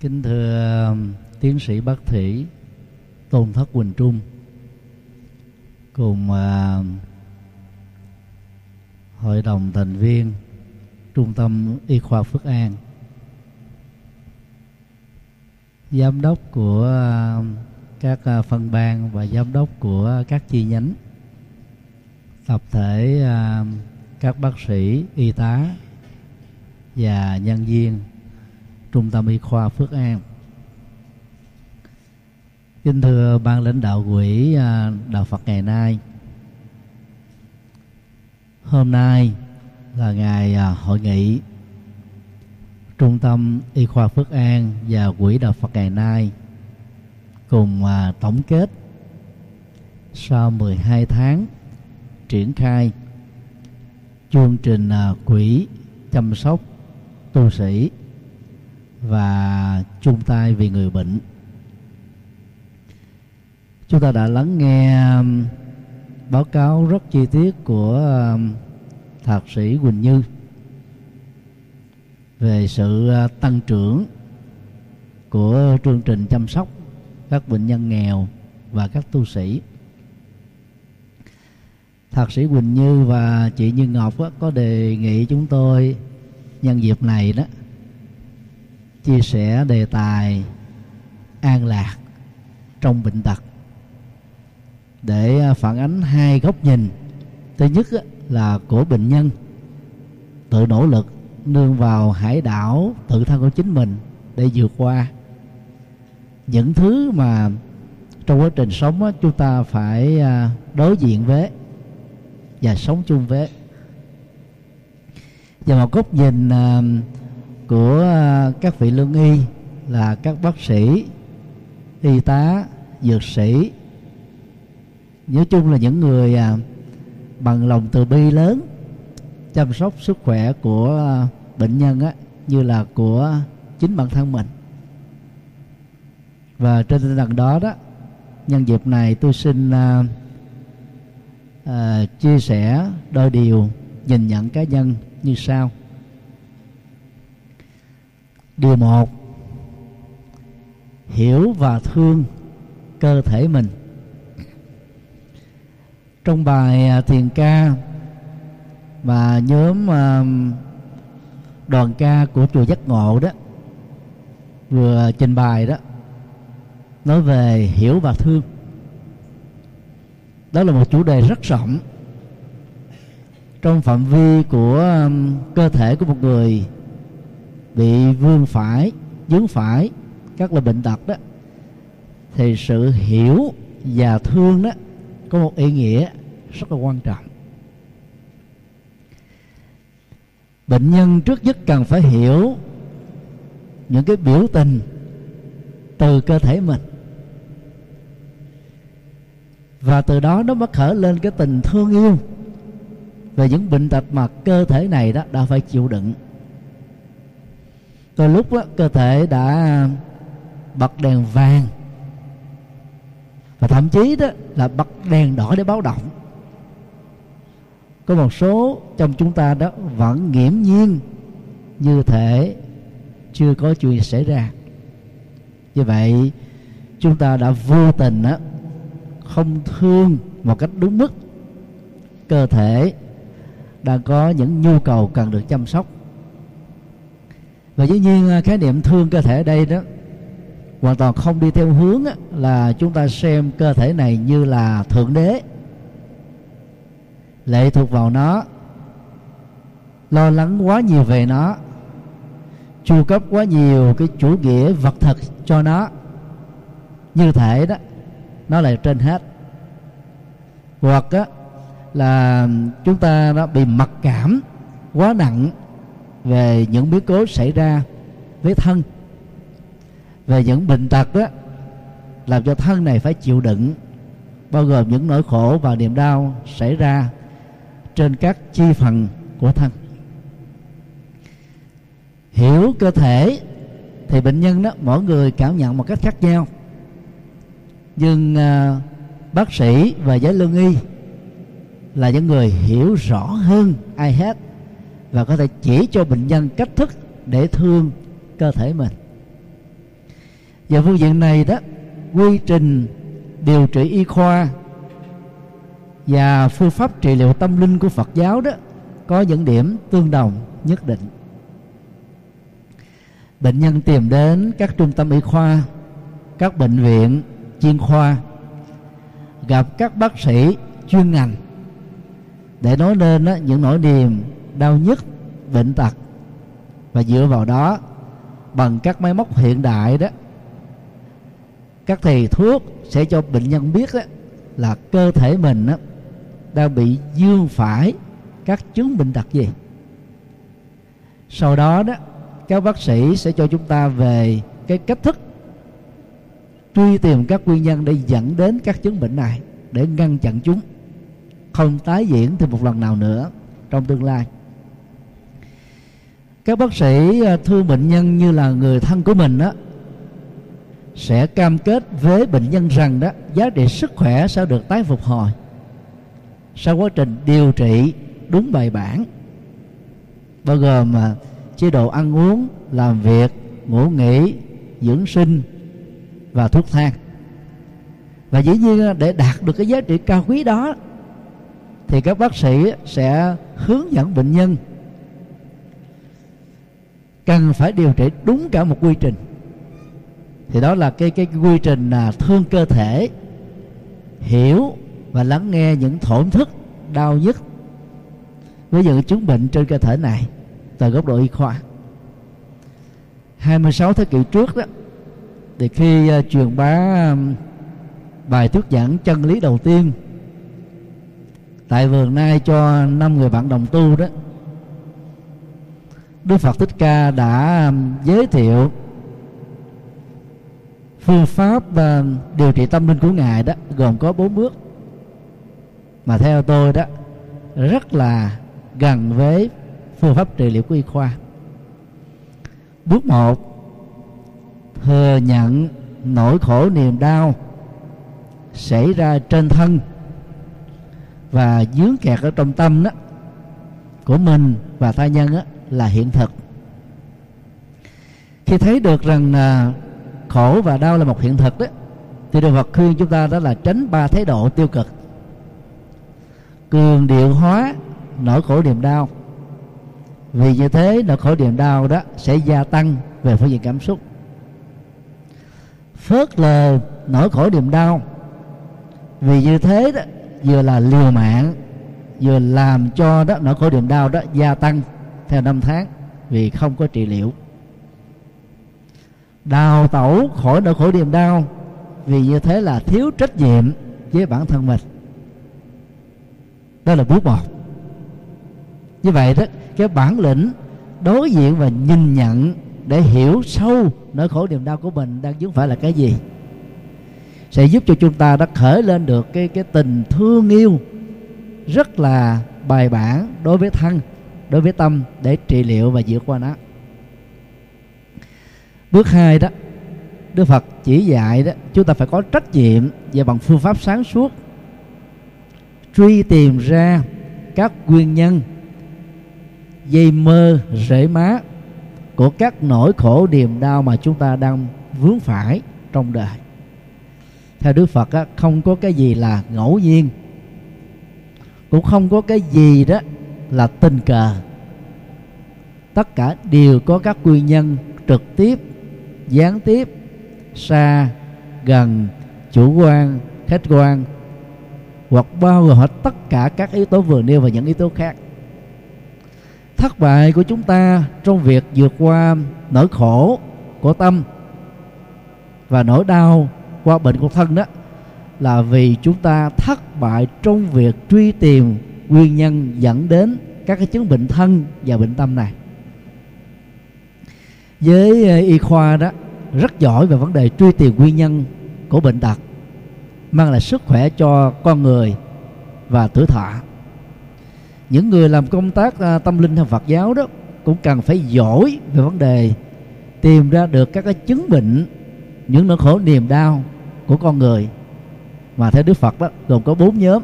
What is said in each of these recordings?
kính thưa um, tiến sĩ bác thủy, tôn thất quỳnh trung, cùng um, hội đồng thành viên trung tâm y khoa phước an. Giám đốc của um, các uh, phân ban và giám đốc của các chi nhánh, tập thể các bác sĩ, y tá và nhân viên trung tâm y khoa phước an. Kính thưa ban lãnh đạo quỹ à, đạo phật ngày nay. Hôm nay là ngày à, hội nghị trung tâm y khoa phước an và quỹ đạo phật ngày nay cùng à, tổng kết sau 12 tháng triển khai chương trình quỹ chăm sóc tu sĩ và chung tay vì người bệnh. Chúng ta đã lắng nghe um, báo cáo rất chi tiết của um, thạc sĩ Quỳnh Như về sự uh, tăng trưởng của chương trình chăm sóc các bệnh nhân nghèo và các tu sĩ. Thạc sĩ Quỳnh Như và chị Như Ngọc có đề nghị chúng tôi nhân dịp này đó chia sẻ đề tài an lạc trong bệnh tật. Để à, phản ánh hai góc nhìn. Thứ nhất là của bệnh nhân. Tự nỗ lực nương vào hải đảo tự thân của chính mình để vượt qua. Những thứ mà trong quá trình sống chúng ta phải à, đối diện với và sống chung với. Và một góc nhìn à, của à, các vị lương y là các bác sĩ y tá dược sĩ. Nói chung là những người à, bằng lòng từ bi lớn chăm sóc sức khỏe của à, bệnh nhân á, như là của chính bản thân mình. Và trên tinh thần đó đó nhân dịp này tôi xin à, à, chia sẻ đôi điều nhìn nhận cá nhân như sau điều một, hiểu và thương cơ thể mình. Trong bài à, thiền ca và nhóm à, đoàn ca của chùa giác ngộ đó, vừa trình bày đó, nói về hiểu và thương. Đó là một chủ đề rất rộng trong phạm vi của cơ thể của một người bị vương phải, dướng phải, các loại bệnh tật đó, thì sự hiểu và thương đó có một ý nghĩa rất là quan trọng. Bệnh nhân trước nhất cần phải hiểu những cái biểu tình từ cơ thể mình. Và từ đó nó mới khởi lên cái tình thương yêu. Về những bệnh tật mà cơ thể này đó đã phải chịu đựng có lúc đó, cơ thể đã à, bật đèn vàng. Và thậm chí đó là bật đèn đỏ để báo động. Có một số trong chúng ta đó vẫn nghiễm nhiên như thể chưa có chuyện xảy ra. Như vậy chúng ta đã vô tình đó, không thương một cách đúng mức. Cơ thể đang có những nhu cầu cần được chăm sóc và dĩ nhiên à, khái niệm thương cơ thể ở đây đó hoàn toàn không đi theo hướng là chúng ta xem cơ thể này như là thượng đế. Lệ thuộc vào nó lo lắng quá nhiều về nó chu cấp quá nhiều cái chủ nghĩa vật thực cho nó. Như thể đó nó là trên hết. Hoặc á, là chúng ta nó bị mặc cảm quá nặng về những biến cố xảy ra với thân. Về những bệnh tật đó làm cho thân này phải chịu đựng bao gồm những nỗi khổ và niềm đau xảy ra trên các chi phần của thân. Hiểu cơ thể thì bệnh nhân đó mỗi người cảm nhận một cách khác nhau. Nhưng uh, bác sĩ và giới lương y là những người hiểu rõ hơn ai hết và có thể chỉ cho bệnh nhân cách thức để thương cơ thể mình. Và phương diện này đó quy trình điều trị y khoa và phương pháp trị liệu tâm linh của Phật giáo đó có những điểm tương đồng nhất định. Bệnh nhân tìm đến các trung tâm y khoa các bệnh viện chuyên khoa gặp các bác sĩ chuyên ngành để nói lên đó, những nỗi niềm đau nhức bệnh tật. Và dựa vào đó bằng các máy móc hiện đại đó các thầy thuốc sẽ cho bệnh nhân biết đó, là cơ thể mình đó, đang bị dương phải các chứng bệnh tật gì. Sau đó đó các bác sĩ sẽ cho chúng ta về cái cách thức truy tìm các nguyên nhân để dẫn đến các chứng bệnh này để ngăn chặn chúng. Không tái diễn thêm một lần nào nữa trong tương lai các bác sĩ à, thương bệnh nhân như là người thân của mình đó, sẽ cam kết với bệnh nhân rằng đó, giá trị sức khỏe sẽ được tái phục hồi sau quá trình điều trị đúng bài bản. Bao gồm mà chế độ ăn uống, làm việc, ngủ nghỉ, dưỡng sinh và thuốc thang. Và dĩ nhiên à, để đạt được cái giá trị cao quý đó, thì các bác sĩ sẽ hướng dẫn bệnh nhân cần phải điều trị đúng cả một quy trình. Thì đó là cái cái, cái quy trình là thương cơ thể hiểu và lắng nghe những thổn thức đau nhức. Với những chứng bệnh trên cơ thể này từ góc độ y khoa. 26 thế kỷ trước đó thì khi uh, truyền bá um, bài thuyết giảng chân lý đầu tiên tại vườn nai cho năm người bạn đồng tu đó Đức Phật Thích Ca đã um, giới thiệu phương pháp um, điều trị tâm linh của ngài đó gồm có bốn bước. Mà theo tôi đó rất là gần với phương pháp trị liệu của y khoa. Bước một thừa nhận nỗi khổ niềm đau xảy ra trên thân và dướng kẹt ở trong tâm đó của mình và tha nhân đó, là hiện thực. Khi thấy được rằng à, khổ và đau là một hiện thực đó thì Đức Phật khuyên chúng ta đó là tránh ba thái độ tiêu cực. Cường điệu hóa nỗi khổ niềm đau. Vì như thế nỗi khổ niềm đau đó sẽ gia tăng về phương diện cảm xúc. Phớt lờ nỗi khổ niềm đau. Vì như thế đó vừa là liều mạng vừa làm cho đó nỗi khổ niềm đau đó gia tăng theo năm tháng vì không có trị liệu. Đào tẩu khỏi nỗi khổ niềm đau vì như thế là thiếu trách nhiệm với bản thân mình. Đó là bước một. Như vậy đó, cái bản lĩnh đối diện và nhìn nhận để hiểu sâu nỗi khổ niềm đau của mình đang vướng phải là cái gì sẽ giúp cho chúng ta đã khởi lên được cái cái tình thương yêu rất là bài bản đối với thân đối với tâm để trị liệu và vượt qua nó. Bước hai đó đức phật chỉ dạy đó chúng ta phải có trách nhiệm và bằng phương pháp sáng suốt truy tìm ra các nguyên nhân dây mơ rễ má của các nỗi khổ niềm đau mà chúng ta đang vướng phải trong đời. Theo đức phật á, không có cái gì là ngẫu nhiên cũng không có cái gì đó là tình cờ. Tất cả đều có các nguyên nhân trực tiếp, gián tiếp, xa, gần, chủ quan, khách quan, hoặc bao gồm hết tất cả các yếu tố vừa nêu và những yếu tố khác. Thất bại của chúng ta trong việc vượt qua nỗi khổ của tâm và nỗi đau qua bệnh của thân đó là vì chúng ta thất bại trong việc truy tìm nguyên nhân dẫn đến các cái chứng bệnh thân và bệnh tâm này. Với ờ, y khoa đó, rất giỏi về vấn đề truy tìm nguyên nhân của bệnh tật, mang lại sức khỏe cho con người và tuổi thọ. Những người làm công tác à, tâm linh hay Phật giáo đó cũng cần phải giỏi về vấn đề tìm ra được các cái chứng bệnh, những nỗi khổ niềm đau của con người. Mà theo Đức Phật đó, gồm có bốn nhóm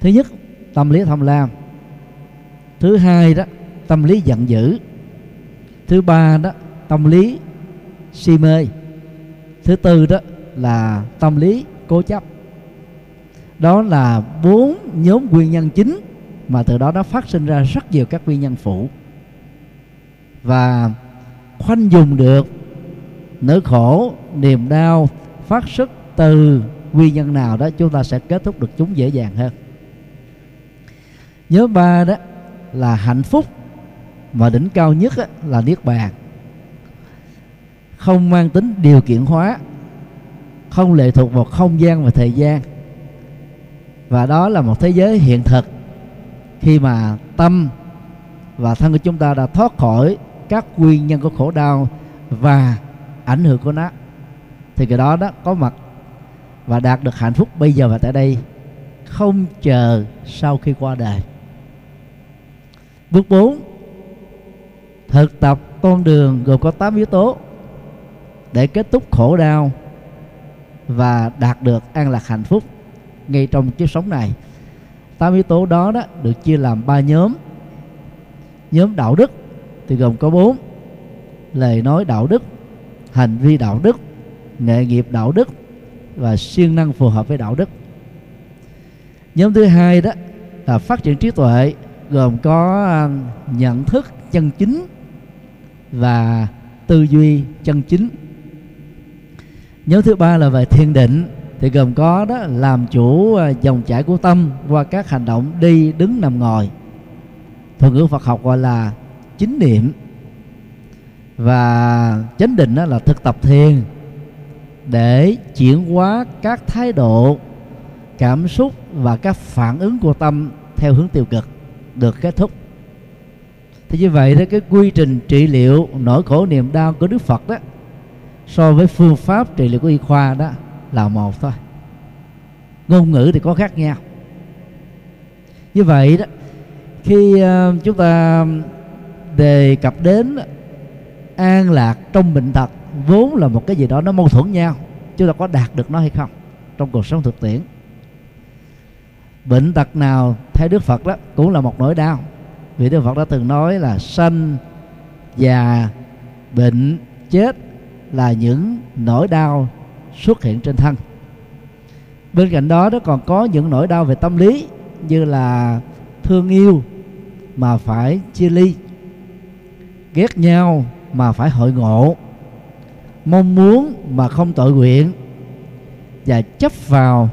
thứ nhất, tâm lý tham lam. Thứ hai đó, tâm lý giận dữ. Thứ ba đó, tâm lý si mê. Thứ tư đó là tâm lý cố chấp. Đó là bốn nhóm nguyên nhân chính mà từ đó nó phát sinh ra rất nhiều các nguyên nhân phụ. Và khoanh dùng được nỗi khổ, niềm đau phát xuất từ nguyên nhân nào đó, chúng ta sẽ kết thúc được chúng dễ dàng hơn nhớ ba đó là hạnh phúc và đỉnh cao nhất là niết bàn. Không mang tính điều kiện hóa, không lệ thuộc vào không gian và thời gian. Và đó là một thế giới hiện thực. Khi mà tâm và thân của chúng ta đã thoát khỏi các nguyên nhân của khổ đau và ảnh hưởng của nó, thì cái đó đó có mặt và đạt được hạnh phúc bây giờ và tại đây, không chờ sau khi qua đời bước 4 thực tập con đường gồm có 8 yếu tố để kết thúc khổ đau và đạt được an lạc hạnh phúc ngay trong kiếp sống này. Tám yếu tố đó đó được chia làm ba nhóm. Nhóm đạo đức thì gồm có bốn, lời nói đạo đức, hành vi đạo đức nghệ nghiệp đạo đức và siêng năng phù hợp với đạo đức. Nhóm thứ hai đó là phát triển trí tuệ gồm có à, nhận thức chân chính và tư duy chân chính. Nhóm thứ ba là về thiền định, thì gồm có đó làm chủ à, dòng chảy của tâm qua các hành động đi, đứng, nằm, ngồi. Thuật ngữ Phật học gọi là chính niệm. Và chánh định đó là thực tập thiền để chuyển hóa các thái độ, cảm xúc và các phản ứng của tâm theo hướng tiêu cực được kết thúc. Thì như vậy đó cái quy trình trị liệu nỗi khổ niềm đau của Đức Phật đó so với phương pháp trị liệu của y khoa đó là một thôi. Ngôn ngữ thì có khác nhau. Như vậy đó khi uh, chúng ta đề cập đến an lạc trong bệnh tật vốn là một cái gì đó nó mâu thuẫn nhau chúng ta có đạt được nó hay không trong cuộc sống thực tiễn? Bệnh tật nào theo đức phật đó cũng là một nỗi đau. Vì đức phật đã từng nói là sanh già bệnh chết là những nỗi đau xuất hiện trên thân. Bên cạnh đó, nó còn có những nỗi đau về tâm lý như là thương yêu mà phải chia ly, ghét nhau mà phải hội ngộ, mong muốn mà không tội nguyện. Và chấp vào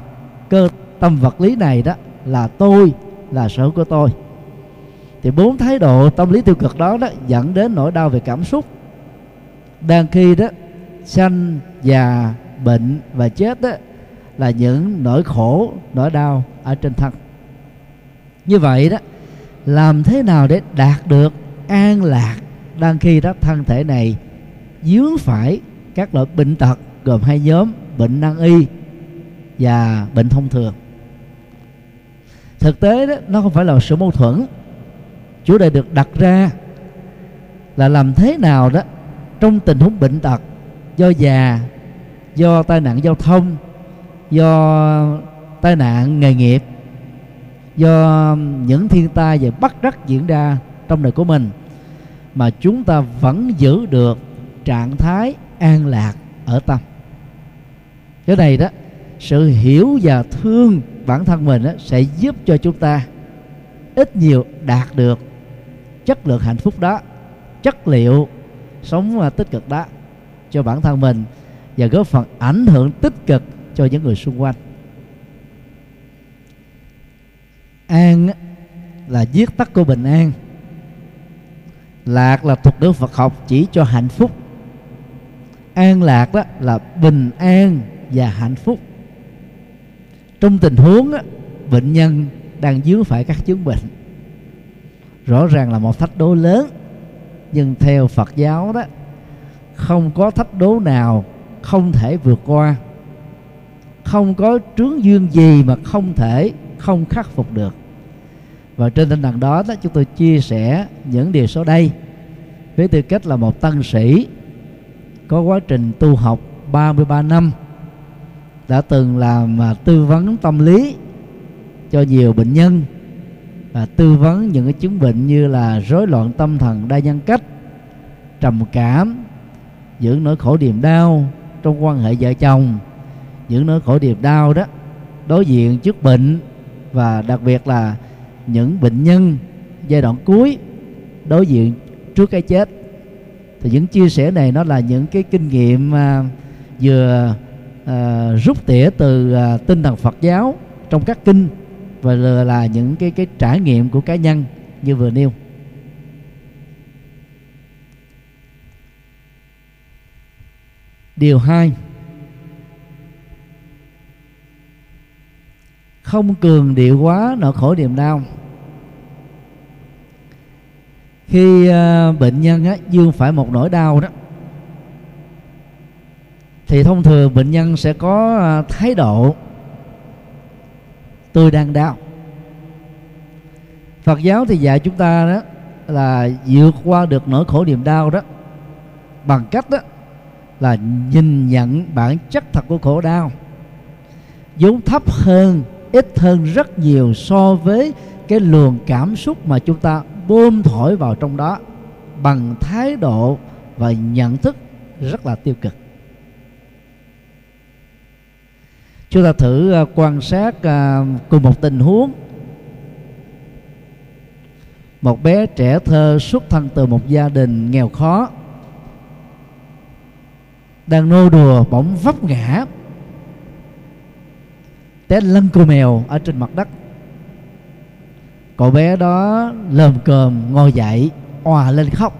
cơ tâm vật lý này đó là tôi, là sở hữu của tôi. Thì bốn thái độ tâm lý tiêu cực đó đó dẫn đến nỗi đau về cảm xúc. Đang khi đó, sanh già, bệnh và chết đó là những nỗi khổ, nỗi đau ở trên thân. Như vậy đó, làm thế nào để đạt được an lạc đang khi đó thân thể này dướng phải các loại bệnh tật gồm hai nhóm, bệnh nan y và bệnh thông thường? Thực tế đó, nó không phải là sự mâu thuẫn. Chủ đề được đặt ra là làm thế nào đó trong tình huống bệnh tật, do già, do tai nạn giao thông, do tai nạn nghề nghiệp, do những thiên tai và bất rắc diễn ra trong đời của mình, mà chúng ta vẫn giữ được trạng thái an lạc ở tâm. Cái này đó, sự hiểu và thương bản thân mình sẽ giúp cho chúng ta ít nhiều đạt được chất lượng hạnh phúc đó, chất liệu sống à, tích cực đó cho bản thân mình và góp phần ảnh hưởng tích cực cho những người xung quanh. An là viết tắt của bình an. Lạc là thuật ngữ phật học chỉ cho hạnh phúc. An lạc đó là bình an và hạnh phúc trong tình huống á, bệnh nhân đang dướng phải các chứng bệnh. Rõ ràng là một thách đố lớn nhưng theo phật giáo đó không có thách đố nào không thể vượt qua. Không có trướng duyên gì mà không thể không khắc phục được. Và trên tinh thần đó, đó chúng tôi chia sẻ những điều sau đây. Với tư cách là một tân sĩ có quá trình tu học 33 năm đã từng làm à, tư vấn tâm lý cho nhiều bệnh nhân và tư vấn những cái chứng bệnh như là rối loạn tâm thần đa nhân cách, trầm cảm những nỗi khổ niềm đau trong quan hệ vợ chồng những nỗi khổ niềm đau đó đối diện trước bệnh và đặc biệt là những bệnh nhân giai đoạn cuối đối diện trước cái chết. Thì những chia sẻ này nó là những cái kinh nghiệm à, vừa à, rút tỉa từ à, tinh thần Phật giáo trong các kinh và là những cái cái trải nghiệm của cá nhân như vừa nêu. Điều hai không cường điệu quá nỗi khổ niềm đau. Khi à, bệnh nhân á, dương phải một nỗi đau đó thì thông thường bệnh nhân sẽ có à, thái độ tôi đang đau Phật giáo thì dạy chúng ta đó là vượt qua được nỗi khổ niềm đau đó bằng cách đó là nhìn nhận bản chất thật của khổ đau. Vốn thấp hơn, ít hơn rất nhiều so với cái luồng cảm xúc mà chúng ta bơm thổi vào trong đó bằng thái độ và nhận thức rất là tiêu cực. Chúng ta thử à, quan sát à, cùng một tình huống. Một bé trẻ thơ xuất thân từ một gia đình nghèo khó, đang nô đùa bỗng vấp ngã. Té lăn cô mèo ở trên mặt đất. Cậu bé đó lờm cờm ngồi dậy òa lên khóc.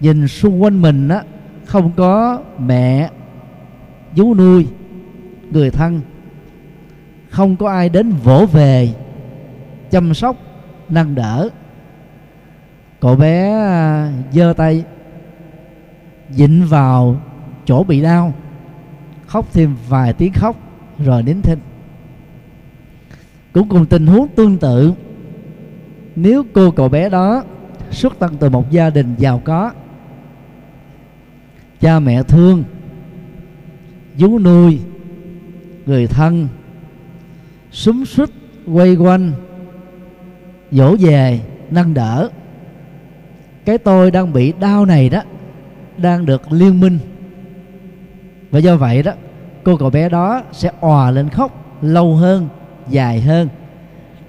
Nhìn xung quanh mình á, không có mẹ, vú nuôi người thân. Không có ai đến vỗ về, chăm sóc, nâng đỡ. Cậu bé à, giơ tay, dịnh vào chỗ bị đau, khóc thêm vài tiếng khóc, rồi nín thinh. Cũng cùng tình huống tương tự, nếu cô cậu bé đó xuất thân từ một gia đình giàu có, cha mẹ thương, vú nuôi người thân, súng xích quay quanh, dỗ về, nâng đỡ. Cái tôi đang bị đau này đó, đang được liên minh. Và do vậy đó, cô cậu bé đó sẽ òa lên khóc lâu hơn, dài hơn,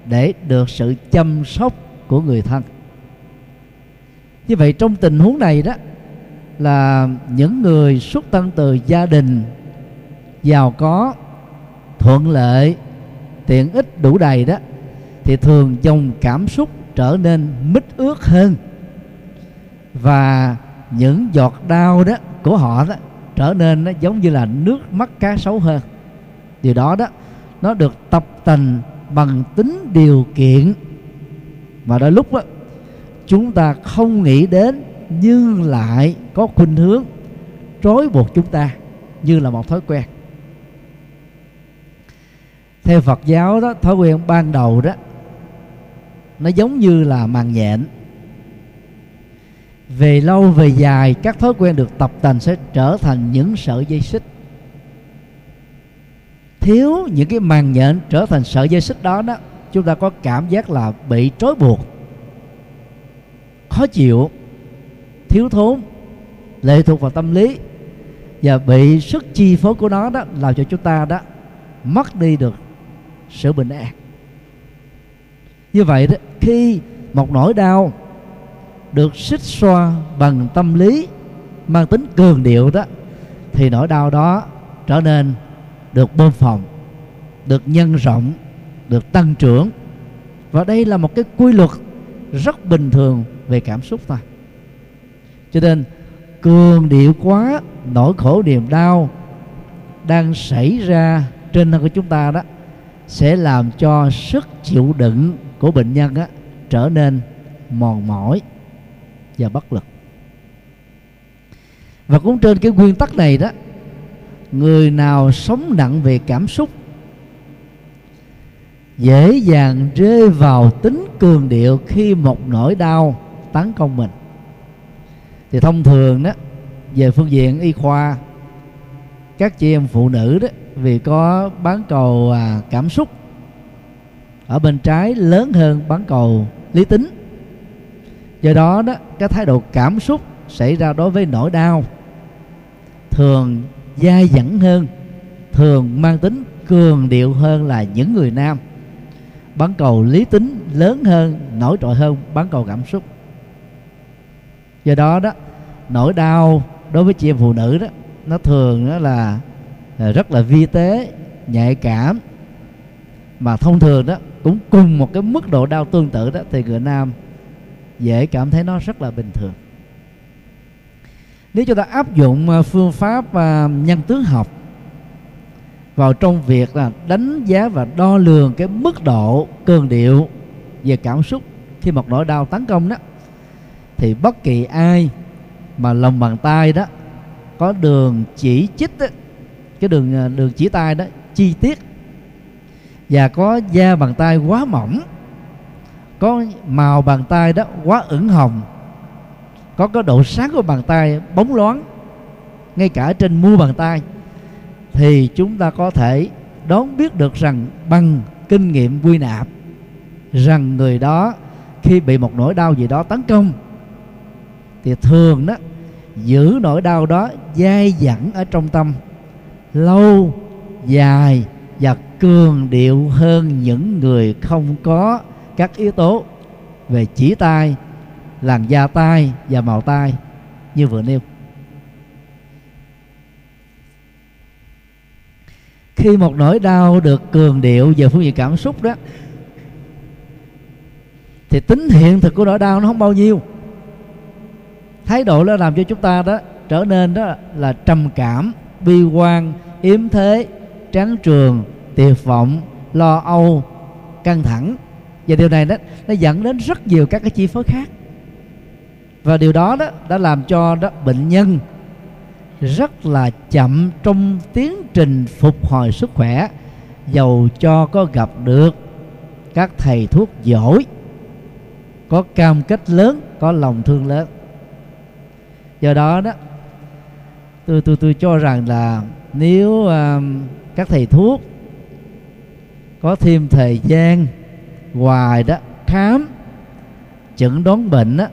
để được sự chăm sóc của người thân. Như vậy trong tình huống này đó, là những người xuất thân từ gia đình, giàu có thuận lợi tiện ích đủ đầy đó thì thường dòng cảm xúc trở nên mít ướt hơn. Và những giọt đau đó của họ đó trở nên nó giống như là nước mắt cá sấu hơn. Điều đó đó nó được tập tành bằng tính điều kiện. Mà đôi lúc đó, chúng ta không nghĩ đến nhưng lại có khuynh hướng trói buộc chúng ta như là một thói quen theo Phật giáo đó, thói quen ban đầu đó, nó giống như là màng nhện. Về lâu, về dài, các thói quen được tập tành sẽ trở thành những sợi dây xích. Thiếu những cái màng nhện trở thành sợi dây xích đó đó, chúng ta có cảm giác là bị trói buộc, khó chịu, thiếu thốn, lệ thuộc vào tâm lý, và bị sức chi phối của nó đó làm cho chúng ta đó mất đi được sự bình an như vậy đó, khi một nỗi đau được xích xoa bằng tâm lý, mang tính cường điệu đó, thì nỗi đau đó trở nên được bơm phòng, được nhân rộng, được tăng trưởng. Và đây là một cái quy luật rất bình thường về cảm xúc thôi. Cho nên, cường điệu quá, nỗi khổ niềm đau đang xảy ra trên thân của chúng ta đó sẽ làm cho sức chịu đựng của bệnh nhân á, trở nên mòn mỏi và bất lực. Và cũng trên cái nguyên tắc này đó người nào sống nặng về cảm xúc dễ dàng rơi vào tính cường điệu khi một nỗi đau tấn công mình. Thì thông thường đó về phương diện y khoa các chị em phụ nữ đó vì có bán cầu à, cảm xúc ở bên trái lớn hơn bán cầu lý tính. Do đó đó, cái thái độ cảm xúc xảy ra đối với nỗi đau thường dai dẳng hơn, thường mang tính cường điệu hơn là những người nam. Bán cầu lý tính lớn hơn, nổi trội hơn bán cầu cảm xúc. Do đó đó, nỗi đau đối với chị em phụ nữ đó, nó thường đó là Ờ, rất là vi tế nhạy cảm. Mà thông thường đó cũng cùng một cái mức độ đau tương tự đó thì người nam dễ cảm thấy nó rất là bình thường. Nếu chúng ta áp dụng ờ, phương pháp ờ, nhân tướng học vào trong việc là đánh giá và đo lường cái mức độ cường điệu về cảm xúc khi một nỗi đau tấn công đó thì bất kỳ ai mà lòng bàn tay đó có đường chỉ chích đó, cái đường à, đường chỉ tay đó, chi tiết. Và có da bàn tay quá mỏng, có màu bàn tay đó quá ửng hồng, có cái độ sáng của bàn tay bóng loáng, ngay cả trên mu bàn tay, thì chúng ta có thể đón biết được rằng bằng kinh nghiệm quy nạp, rằng người đó khi bị một nỗi đau gì đó tấn công, thì thường đó, giữ nỗi đau đó dai dẳng ở trong tâm lâu, dài và cường điệu hơn những người không có các yếu tố về chỉ tay làn da tay và màu tay như vừa nêu. Khi một nỗi đau được cường điệu về phương diện cảm xúc đó, thì tính hiện thực của nỗi đau nó không bao nhiêu. Thái độ nó làm cho chúng ta đó trở nên đó là trầm cảm bi quan, yếm thế, tráng trường tuyệt vọng lo âu, căng thẳng. Và điều này đó, nó dẫn đến rất nhiều các cái chi phối khác. Và điều đó đó, đã làm cho đó, bệnh nhân rất là chậm trong tiến trình phục hồi sức khỏe dầu cho có gặp được các thầy thuốc giỏi, có cam kết lớn, có lòng thương lớn. Do đó đó tôi tôi tôi cho rằng là nếu uh, các thầy thuốc có thêm thời gian ngoài đó khám chẩn đoán bệnh đó,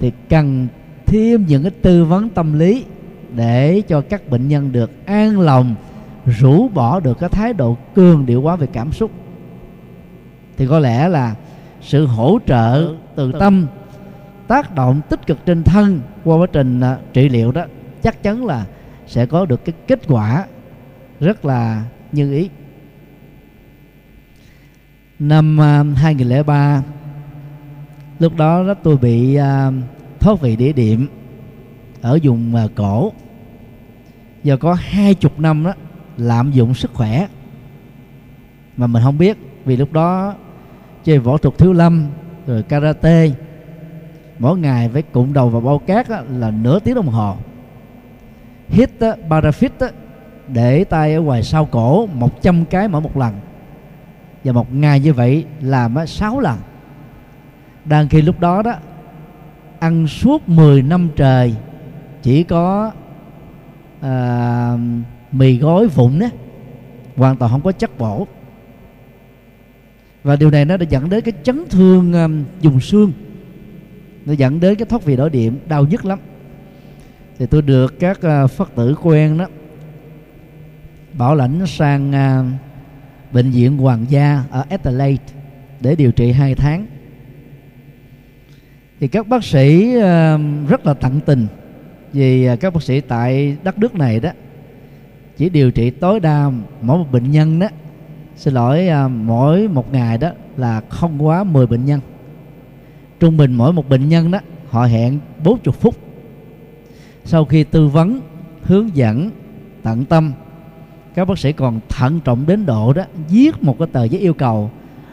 thì cần thêm những cái tư vấn tâm lý để cho các bệnh nhân được an lòng rũ bỏ được cái thái độ cường điệu quá về cảm xúc. Thì có lẽ là sự hỗ trợ từ tâm tác động tích cực trên thân qua quá trình uh, trị liệu đó chắc chắn là sẽ có được cái kết quả rất là như ý. Năm à, 2003 lúc đó, đó tôi bị à, thoát vị đĩa điểm ở vùng à, cổ. Giờ có hai chục năm đó lạm dụng sức khỏe mà mình không biết vì lúc đó chơi võ thuật thiếu lâm rồi karate mỗi ngày với cụm đầu vào bao cát á, là nửa tiếng đồng hồ hít parafit để tay ở ngoài sau cổ 100 cái mỗi một lần. Và một ngày như vậy làm 6 lần. Đang khi lúc đó đó ăn suốt 10 năm trời chỉ có à, mì gói vụn đó hoàn toàn không có chất bổ. Và điều này nó đã dẫn đến cái chấn thương um, dùng xương. Nó dẫn đến cái thoát vị đổ điểm đau nhức lắm thì tôi được các à, phật tử quen đó, bảo lãnh sang à, bệnh viện hoàng gia ở Adelaide để điều trị hai tháng. Thì các bác sĩ à, rất là tận tình vì các bác sĩ tại đất nước này đó chỉ điều trị tối đa mỗi một bệnh nhân đó. Xin lỗi mỗi một ngày đó là không quá 10 bệnh nhân. Trung bình mỗi một bệnh nhân đó họ hẹn 40 phút sau khi tư vấn hướng dẫn tận tâm các bác sĩ còn thận trọng đến độ đó viết một cái tờ giấy yêu cầu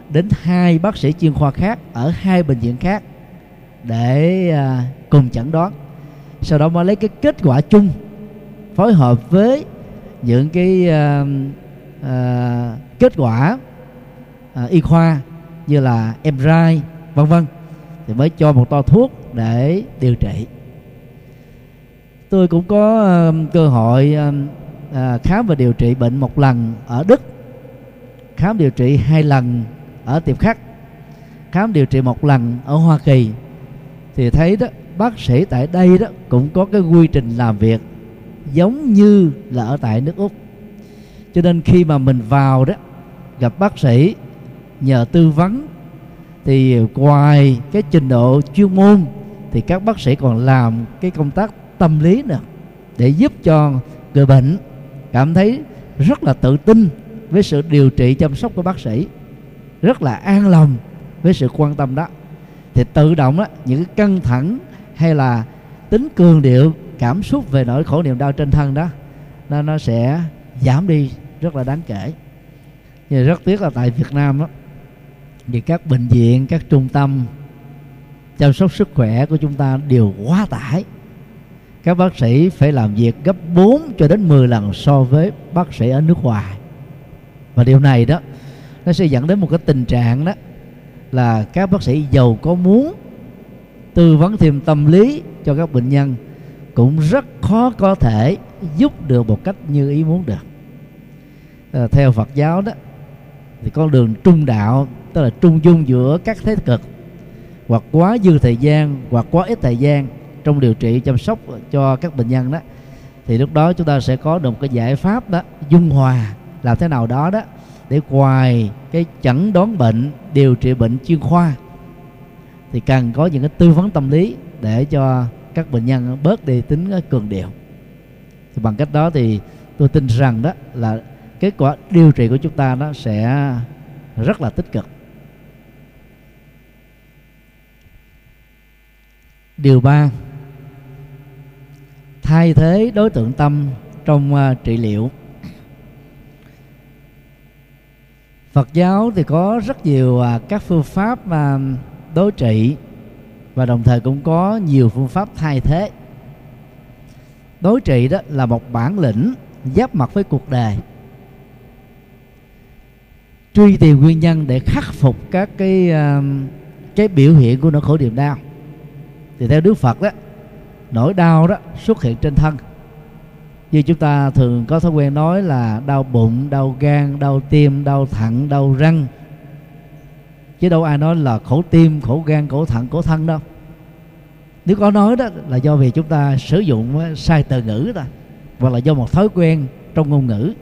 đến hai bác sĩ chuyên khoa khác ở hai bệnh viện khác để à, cùng chẩn đoán. Sau đó mới lấy cái kết quả chung phối hợp với những cái à, à, kết quả à, y khoa như là MRI vân vân thì mới cho một to thuốc để điều trị tôi cũng có uh, cơ hội uh, khám và điều trị bệnh một lần ở đức. Khám điều trị hai lần ở tiệp khắc khám điều trị một lần ở hoa kỳ. Thì thấy đó bác sĩ tại đây đó cũng có cái quy trình làm việc giống như là ở tại nước úc. Cho nên khi mà mình vào đó gặp bác sĩ nhờ tư vấn thì ngoài cái trình độ chuyên môn thì các bác sĩ còn làm cái công tác tâm lý nữa để giúp cho người bệnh cảm thấy rất là tự tin với sự điều trị chăm sóc của bác sĩ, rất là an lòng với sự quan tâm đó. Thì tự động đó những cái căng thẳng hay là tính cường điệu, cảm xúc về nỗi khổ niềm đau trên thân đó, nó nó sẽ giảm đi rất là đáng kể. Nhưng rất tiếc là tại Việt Nam đó thì các bệnh viện, các trung tâm chăm sóc sức khỏe của chúng ta đều quá tải các bác sĩ phải làm việc gấp 4 cho đến 10 lần so với bác sĩ ở nước ngoài. Và điều này đó nó sẽ dẫn đến một cái tình trạng đó là các bác sĩ giàu có muốn tư vấn thêm tâm lý cho các bệnh nhân cũng rất khó có thể giúp được một cách như ý muốn được. À, theo Phật giáo đó thì con đường trung đạo tức là trung dung giữa các thế cực hoặc quá dư thời gian hoặc quá ít thời gian trong điều trị chăm sóc cho các bệnh nhân đó, thì lúc đó chúng ta sẽ có được một cái giải pháp đó, dung hòa làm thế nào đó đó, để ngoài cái chẩn đoán bệnh, điều trị bệnh chuyên khoa. Thì cần có những cái tư vấn tâm lý để cho các bệnh nhân bớt đi tính cường điệu. Thì bằng cách đó thì tôi tin rằng đó là kết quả điều trị của chúng ta nó sẽ rất là tích cực. Điều ba thay thế đối tượng tâm trong uh, trị liệu. Phật giáo thì có rất nhiều uh, các phương pháp uh, đối trị và đồng thời cũng có nhiều phương pháp thay thế. Đối trị đó là một bản lĩnh giáp mặt với cuộc đời. Truy tìm nguyên nhân để khắc phục các cái uh, cái biểu hiện của nỗi khổ niềm đau. Thì theo Đức Phật đó nỗi đau đó xuất hiện trên thân. Như chúng ta thường có thói quen nói là đau bụng, đau gan, đau tim, đau thận, đau răng. Chứ đâu ai nói là khổ tim, khổ gan, khổ thận, khổ thân đâu. Nếu có nói đó là do vì chúng ta sử dụng sai từ ngữ ta hoặc là do một thói quen trong ngôn ngữ.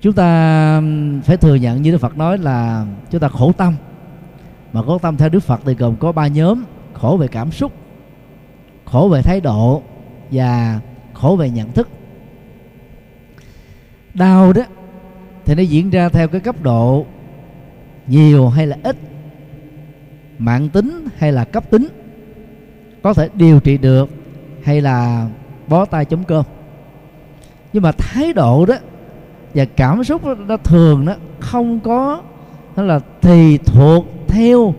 Chúng ta phải thừa nhận như Đức Phật nói là chúng ta khổ tâm. Mà khổ tâm theo Đức Phật thì gồm có ba nhóm, khổ về cảm xúc khổ về thái độ và khổ về nhận thức. Đau đó thì nó diễn ra theo cái cấp độ nhiều hay là ít mạng tính hay là cấp tính có thể điều trị được hay là bó tay chống cơm. Nhưng mà thái độ đó và cảm xúc đó, nó thường nó không có nó là tùy thuộc theo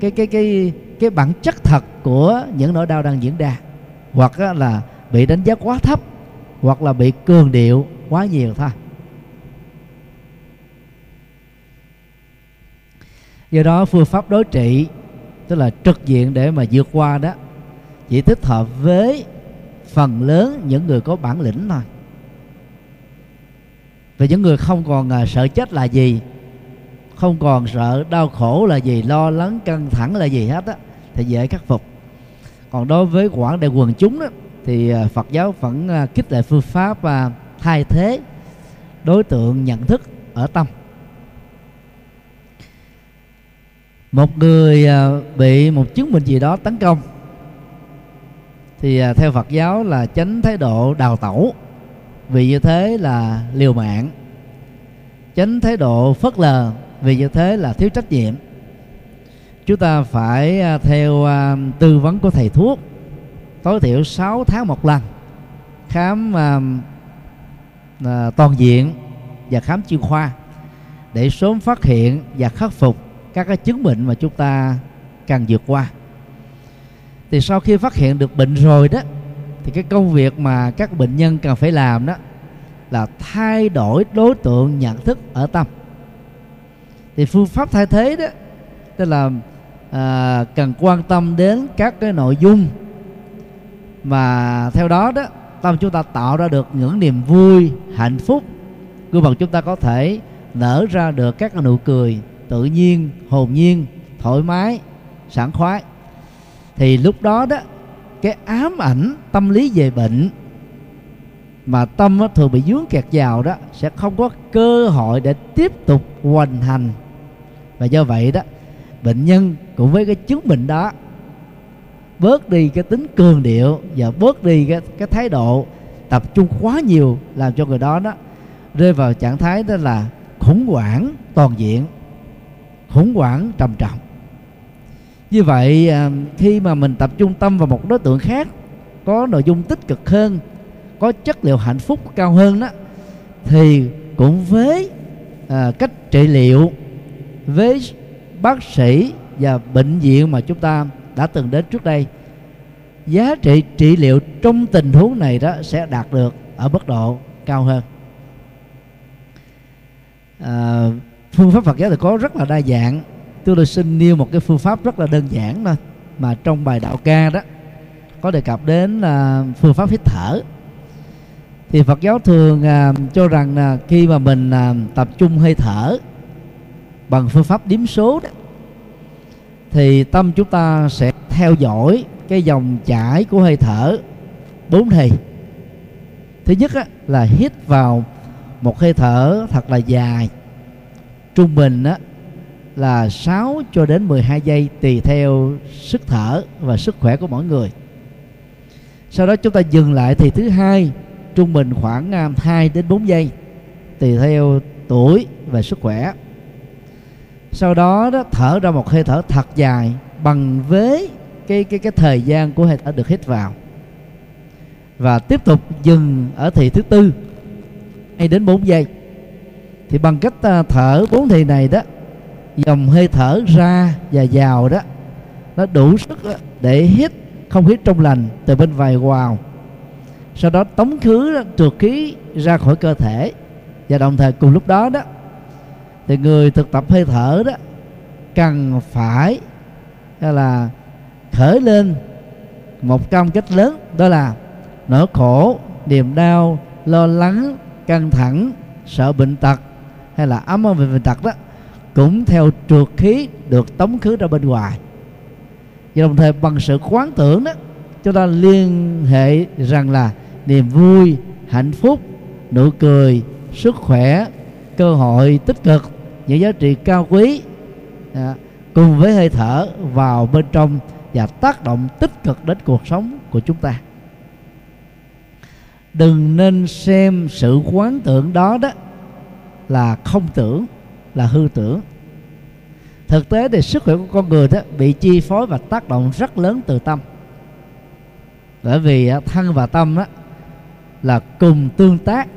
cái cái cái cái bản chất thật của những nỗi đau đang diễn ra. Hoặc là bị đánh giá quá thấp hoặc là bị cường điệu quá nhiều thôi. Do đó phương pháp đối trị tức là trực diện để mà vượt qua đó chỉ thích hợp với phần lớn những người có bản lĩnh thôi. Và những người không còn à, sợ chết là gì không còn sợ đau khổ là gì lo lắng căng thẳng là gì hết á thì dễ khắc phục. Còn đối với quảng đại quần chúng đó, thì à, Phật giáo vẫn à, kích lệ phương pháp và thay thế đối tượng nhận thức ở tâm. Một người à, bị một chứng bệnh gì đó tấn công thì theo Phật giáo là tránh thái độ đào tẩu vì như thế là liều mạng. Tránh thái độ phớt lờ vì như thế là thiếu trách nhiệm chúng ta phải à, theo à, tư vấn của thầy thuốc, tối thiểu 6 tháng một lần khám à, toàn diện và khám chuyên khoa để sớm phát hiện và khắc phục các cái chứng bệnh mà chúng ta cần vượt qua. Thì sau khi phát hiện được bệnh rồi đó, thì cái công việc mà các bệnh nhân cần phải làm đó là thay đổi đối tượng nhận thức ở tâm. Thì phương pháp thay thế đó, tức là à, cần quan tâm đến các cái nội dung. Mà theo đó đó tâm chúng ta tạo ra được những niềm vui hạnh phúc. Gương mặt chúng ta có thể nở ra được các nụ cười tự nhiên hồn nhiên thoải mái sảng khoái. Thì lúc đó đó cái ám ảnh tâm lý về bệnh mà tâm thường bị dướng kẹt vào đó sẽ không có cơ hội để tiếp tục hoành hành. Và do vậy đó bệnh nhân cũng với cái chứng bệnh đó. Bớt đi cái tính cường điệu và bớt đi cái cái thái độ tập trung quá nhiều làm cho người đó đó rơi vào trạng thái đó là khủng hoảng toàn diện khủng hoảng trầm trọng. Như vậy à, khi mà mình tập trung tâm vào một đối tượng khác có nội dung tích cực hơn có chất liệu hạnh phúc cao hơn đó thì cũng với à, cách trị liệu với bác sĩ và bệnh viện mà chúng ta đã từng đến trước đây giá trị trị liệu trong tình huống này đó sẽ đạt được ở mức độ cao hơn. À, phương pháp Phật giáo thì có rất là đa dạng. Tôi được xin nêu một cái phương pháp rất là đơn giản thôi mà trong bài đạo ca đó có đề cập đến là phương pháp hít thở. Thì Phật giáo thường à, cho rằng là khi mà mình à, tập trung hơi thở bằng phương pháp điếm số đó thì tâm chúng ta sẽ theo dõi cái dòng chảy của hơi thở bốn thì thứ nhất á, là hít vào một hơi thở thật là dài. Trung bình á, là 6 cho đến 12 giây tùy theo sức thở và sức khỏe của mỗi người. Sau đó chúng ta dừng lại thì thứ hai trung bình khoảng à, 2 đến 4 giây tùy theo tuổi và sức khỏe sau đó, đó thở ra một hơi thở thật dài bằng với cái cái cái thời gian của hơi thở được hít vào. Và tiếp tục dừng ở thì thứ tư hay đến 4 giây. Thì bằng cách à, thở bốn thì này đó dòng hơi thở ra và vào đó nó đủ sức để hít không khí trong lành từ bên ngoài vào. Sau đó tống khứ trượt khí ra khỏi cơ thể và đồng thời cùng lúc đó đó thì người thực tập hơi thở đó cần phải hay là khởi lên một cam kết lớn, đó là nỗi khổ, niềm đau, lo lắng, căng thẳng, sợ bệnh tật hay là ấm ơn về bệnh tật đó cũng theo trượt khí được tống khứ ra bên ngoài. Và đồng thời bằng sự quán tưởng đó, chúng ta liên hệ rằng là niềm vui, hạnh phúc, nụ cười, sức khỏe, cơ hội tích cực những giá trị cao quý à, cùng với hơi thở vào bên trong và tác động tích cực đến cuộc sống của chúng ta. Đừng nên xem sự quán tưởng đó đó là không tưởng là hư tưởng. Thực tế thì sức khỏe của con người đó bị chi phối và tác động rất lớn từ tâm. Bởi vì à, thân và tâm đó là cùng tương tác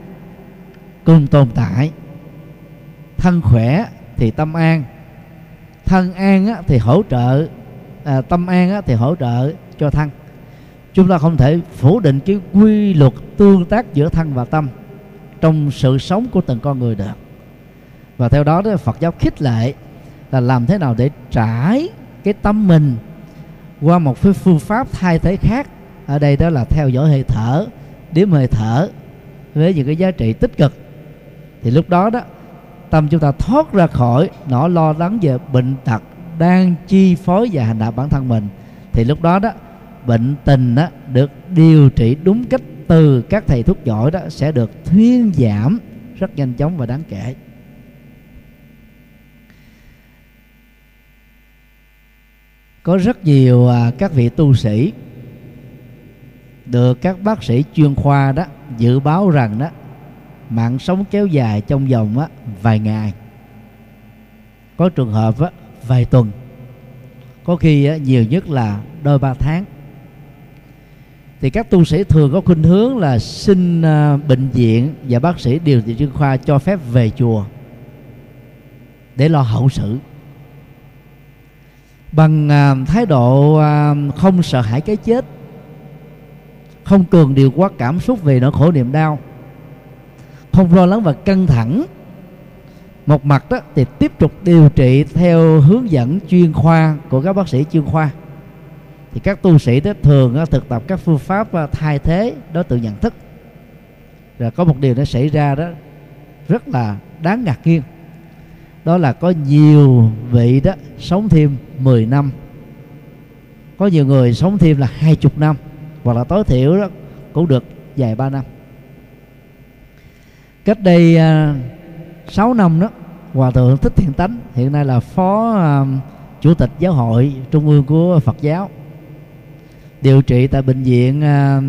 cùng tồn tại thân khỏe thì tâm an. Thân an á, thì hỗ trợ à, tâm an á, thì hỗ trợ cho thân. Chúng ta không thể phủ định cái quy luật tương tác giữa thân và tâm trong sự sống của từng con người được. Và theo đó, đó Phật giáo khích lệ là làm thế nào để trải cái tâm mình qua một cái phương pháp thay thế khác. Ở đây đó là theo dõi hơi thở điểm hơi thở với những cái giá trị tích cực. Thì lúc đó đó tâm chúng ta thoát ra khỏi nỗi lo lắng về bệnh tật đang chi phối và hành hạ bản thân mình, thì lúc đó đó, bệnh tình đó được điều trị đúng cách từ các thầy thuốc giỏi đó sẽ được thuyên giảm rất nhanh chóng và đáng kể. Có rất nhiều à, các vị tu sĩ được các bác sĩ chuyên khoa đó dự báo rằng đó mạng sống kéo dài trong vòng á, vài ngày. Có trường hợp á, vài tuần. Có khi á, nhiều nhất là đôi ba tháng. Thì các tu sĩ thường có khuynh hướng là xin à, bệnh viện và bác sĩ điều trị chuyên khoa cho phép về chùa để lo hậu sự. Bằng à, thái độ à, không sợ hãi cái chết không cường điều quá cảm xúc về nỗi khổ niềm đau không lo lắng và căng thẳng. Một mặt đó thì tiếp tục điều trị theo hướng dẫn chuyên khoa của các bác sĩ chuyên khoa. Thì các tu sĩ đó thường đó, thực tập các phương pháp thay thế đối tượng nhận thức. Rồi có một điều nó xảy ra đó rất là đáng ngạc nhiên. Đó là có nhiều vị đó sống thêm 10 năm. Có nhiều người sống thêm là hai chục năm. Hoặc là tối thiểu đó cũng được vài ba năm cách đây à, uh, 6 năm đó hòa thượng thích thiện tánh hiện nay là phó uh, chủ tịch giáo hội trung ương của phật giáo điều trị tại bệnh viện uh,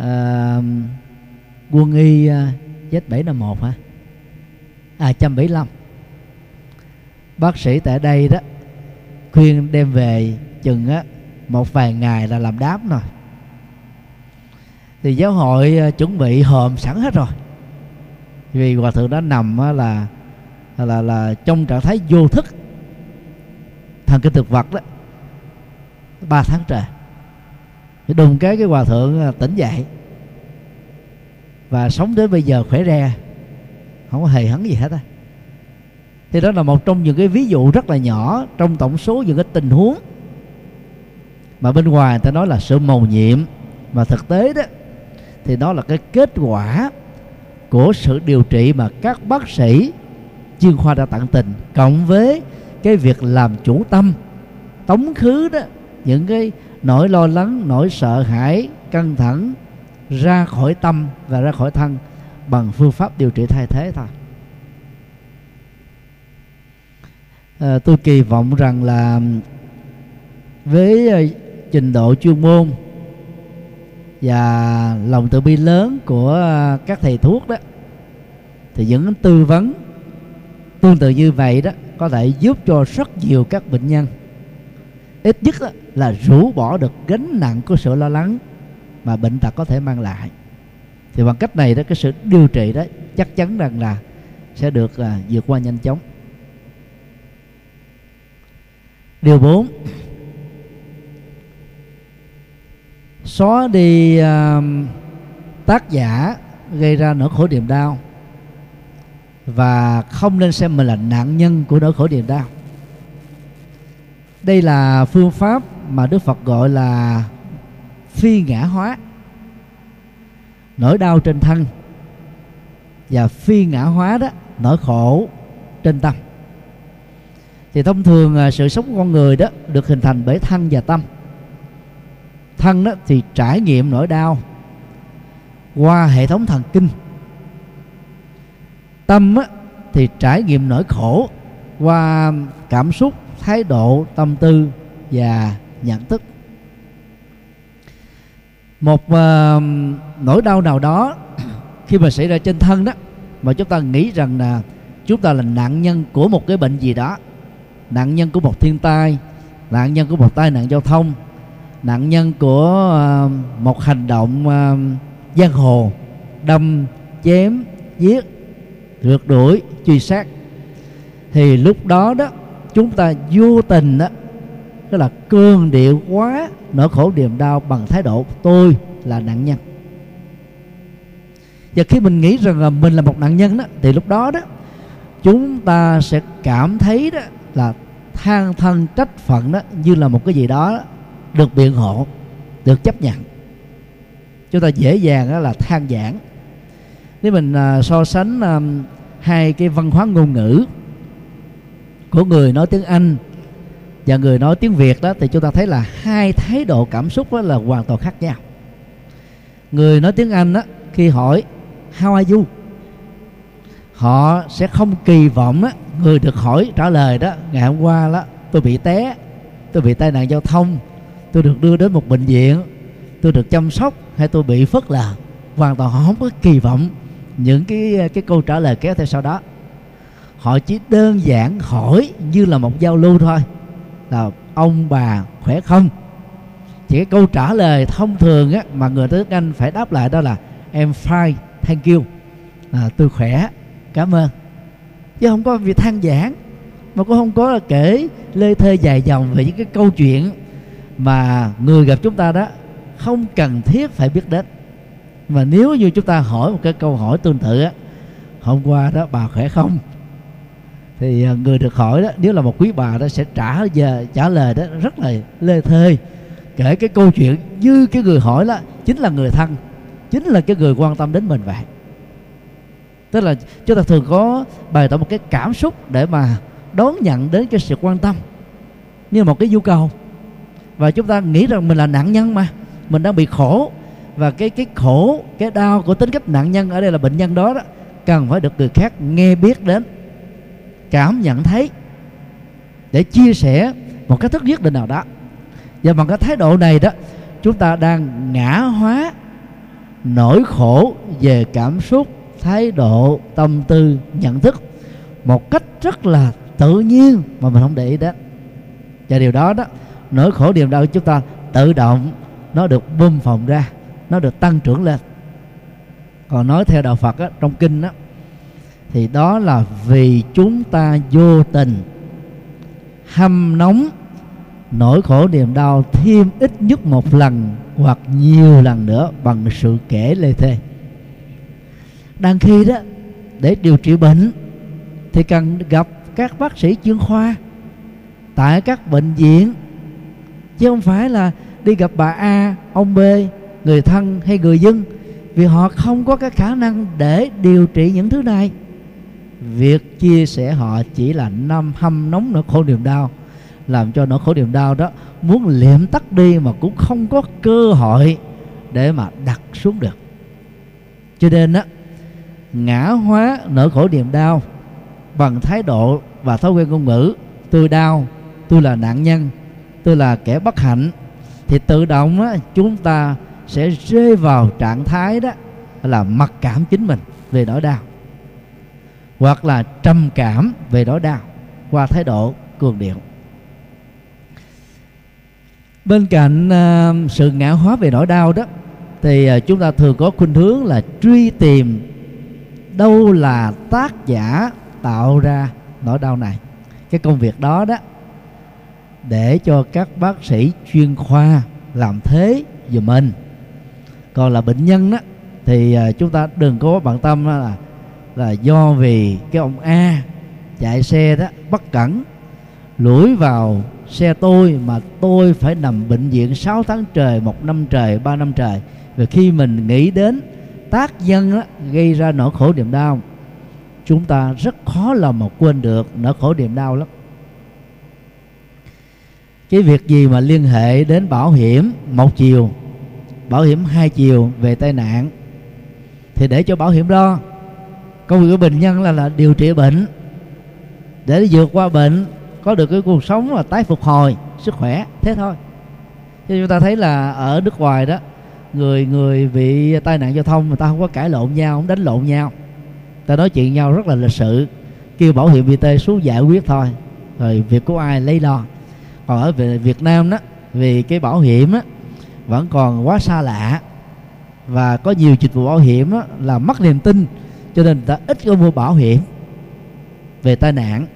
uh, quân y uh, Z751 hả? À 175 bác sĩ tại đây đó khuyên đem về chừng á một vài ngày là làm đám rồi. Thì giáo hội chuẩn bị hòm sẵn hết rồi vì hòa thượng đã nằm là là là, là trong trạng thái vô thức. Thần kinh thực vật đó ba tháng trời. Thì đùng cái cái hòa thượng à, tỉnh dậy. Và sống đến bây giờ khỏe re không có hề hấn gì hết á. Thì đó là một trong những cái ví dụ rất là nhỏ trong tổng số những cái tình huống mà bên ngoài người ta nói là sự mầu nhiệm. Mà thực tế đó thì đó là cái kết quả của sự điều trị mà các bác sĩ chuyên khoa đã tận tình cộng với cái việc làm chủ tâm tống khứ đó những cái nỗi lo lắng nỗi sợ hãi căng thẳng ra khỏi tâm và ra khỏi thân bằng phương pháp điều trị thay thế thôi. À, tôi kỳ vọng rằng là với à, trình độ chuyên môn và lòng từ bi lớn của à, các thầy thuốc đó, thì những tư vấn tương tự như vậy đó, có thể giúp cho rất nhiều các bệnh nhân. Ít nhất là rũ bỏ được gánh nặng của sự lo lắng mà bệnh tật có thể mang lại. Thì bằng cách này đó, cái sự điều trị đó chắc chắn rằng là sẽ được à, vượt qua nhanh chóng. Điều 4 xóa đi uh, tác giả gây ra nỗi khổ niềm đau và không nên xem mình là nạn nhân của nỗi khổ niềm đau. Đây là phương pháp mà đức phật gọi là phi ngã hóa nỗi đau trên thân và phi ngã hóa đó nỗi khổ trên tâm. Thì thông thường à, sự sống của con người đó được hình thành bởi thân và tâm thân đó thì trải nghiệm nỗi đau qua hệ thống thần kinh. Tâm á, thì trải nghiệm nỗi khổ qua cảm xúc thái độ tâm tư và nhận thức. Một uh, nỗi đau nào đó khi mà xảy ra trên thân đó mà chúng ta nghĩ rằng là chúng ta là nạn nhân của một cái bệnh gì đó nạn nhân của một thiên tai nạn nhân của một tai nạn giao thông nạn nhân của ờ, một hành động ờ, giang hồ, đâm, chém, giết, rượt đuổi, truy sát. Thì lúc đó đó, chúng ta vô tình đó tức là cương điệu quá, nỗi khổ niềm đau bằng thái độ tôi là nạn nhân. Và khi mình nghĩ rằng là mình là một nạn nhân đó, thì lúc đó đó, chúng ta sẽ cảm thấy đó là than thân trách phận đó như là một cái gì đó được biện hộ được chấp nhận. Chúng ta dễ dàng đó là than giảng. Nếu mình à, so sánh à, hai cái văn hóa ngôn ngữ của người nói tiếng Anh và người nói tiếng Việt đó thì chúng ta thấy là hai thái độ cảm xúc đó là hoàn toàn khác nhau. Người nói tiếng Anh đó khi hỏi how are you? họ sẽ không kỳ vọng đó, người được hỏi trả lời đó ngày hôm qua đó tôi bị té tôi bị tai nạn giao thông tôi được đưa đến một bệnh viện. Tôi được chăm sóc hay tôi bị phớt là hoàn toàn họ không có kỳ vọng những cái cái câu trả lời kéo theo sau đó. Họ chỉ đơn giản hỏi như là một giao lưu thôi là ông bà khỏe không? Chỉ cái câu trả lời thông thường á mà người tiếng anh phải đáp lại đó là em fine thank you. À, tôi khỏe cảm ơn. Chứ không có việc than giảng mà cũng không có là kể lê thê dài dòng về những cái câu chuyện mà người gặp chúng ta đó không cần thiết phải biết đến. Mà nếu như chúng ta hỏi một cái câu hỏi tương tự á, hôm qua đó bà khỏe không? Thì à, người được hỏi đó, nếu là một quý bà đó sẽ trả về, trả lời đó rất là lê thê. Kể cái câu chuyện như cái người hỏi đó chính là người thân, chính là cái người quan tâm đến mình vậy. Tức là chúng ta thường có bày tỏ một cái cảm xúc để mà đón nhận đến cái sự quan tâm. Như một cái nhu cầu và chúng ta nghĩ rằng mình là nạn nhân mà. Mình đang bị khổ. Và cái cái khổ, cái đau của tính cách nạn nhân ở đây là bệnh nhân đó đó, cần phải được người khác nghe biết đến, cảm nhận thấy để chia sẻ một cách thức nhất định nào đó. Và bằng cái thái độ này đó, chúng ta đang ngã hóa nỗi khổ về cảm xúc, thái độ, tâm tư, nhận thức một cách rất là tự nhiên mà mình không để ý đến. Và điều đó đó nỗi khổ niềm đau của chúng ta tự động nó được bơm phòng ra nó được tăng trưởng lên. Còn nói theo đạo Phật á, trong kinh đó thì đó là vì chúng ta vô tình hâm nóng nỗi khổ niềm đau thêm ít nhất một lần hoặc nhiều lần nữa bằng sự kể lê thê. Đang khi đó để điều trị bệnh thì cần gặp các bác sĩ chuyên khoa tại các bệnh viện chứ không phải là đi gặp bà A, ông B, người thân hay người dân. Vì họ không có cái khả năng để điều trị những thứ này. Việc chia sẻ họ chỉ là năm hâm nóng nỗi khổ niềm đau làm cho nỗi khổ niềm đau đó muốn liệm tắt đi mà cũng không có cơ hội để mà đặt xuống được. Cho nên á ngã hóa nỗi khổ niềm đau bằng thái độ và thói quen ngôn ngữ tôi đau tôi là nạn nhân tôi là kẻ bất hạnh thì tự động á, chúng ta sẽ rơi vào trạng thái đó là mặc cảm chính mình về nỗi đau hoặc là trầm cảm về nỗi đau qua thái độ cường điệu. Bên cạnh uh, sự ngã hóa về nỗi đau đó thì uh, chúng ta thường có khuynh hướng là truy tìm đâu là tác giả tạo ra nỗi đau này. Cái công việc đó đó để cho các bác sĩ chuyên khoa làm thế giùm mình còn là bệnh nhân đó thì à, chúng ta đừng có bận tâm là là do vì cái ông A chạy xe đó bất cẩn lủi vào xe tôi mà tôi phải nằm bệnh viện 6 tháng trời, một năm trời, ba năm trời. Và khi mình nghĩ đến tác nhân đó, gây ra nỗi khổ niềm đau, chúng ta rất khó lòng mà quên được nỗi khổ niềm đau lắm cái việc gì mà liên hệ đến bảo hiểm một chiều, bảo hiểm hai chiều về tai nạn? Thì để cho bảo hiểm đó, công việc của bệnh nhân là là điều trị bệnh. Để vượt qua bệnh, có được cái cuộc sống và tái phục hồi, sức khỏe, thế thôi. Chứ chúng ta thấy là ở nước ngoài đó, người người bị tai nạn giao thông, người ta không có cãi lộn nhau, không đánh lộn nhau. Ta nói chuyện nhau rất là lịch sự, kêu bảo hiểm y tế xuống giải quyết thôi. Rồi việc của ai lấy lo? Còn ở Việt Nam đó vì cái bảo hiểm đó, vẫn còn quá xa lạ. Và có nhiều dịch vụ bảo hiểm đó, là mất niềm tin cho nên người ta ít có mua bảo hiểm về tai nạn.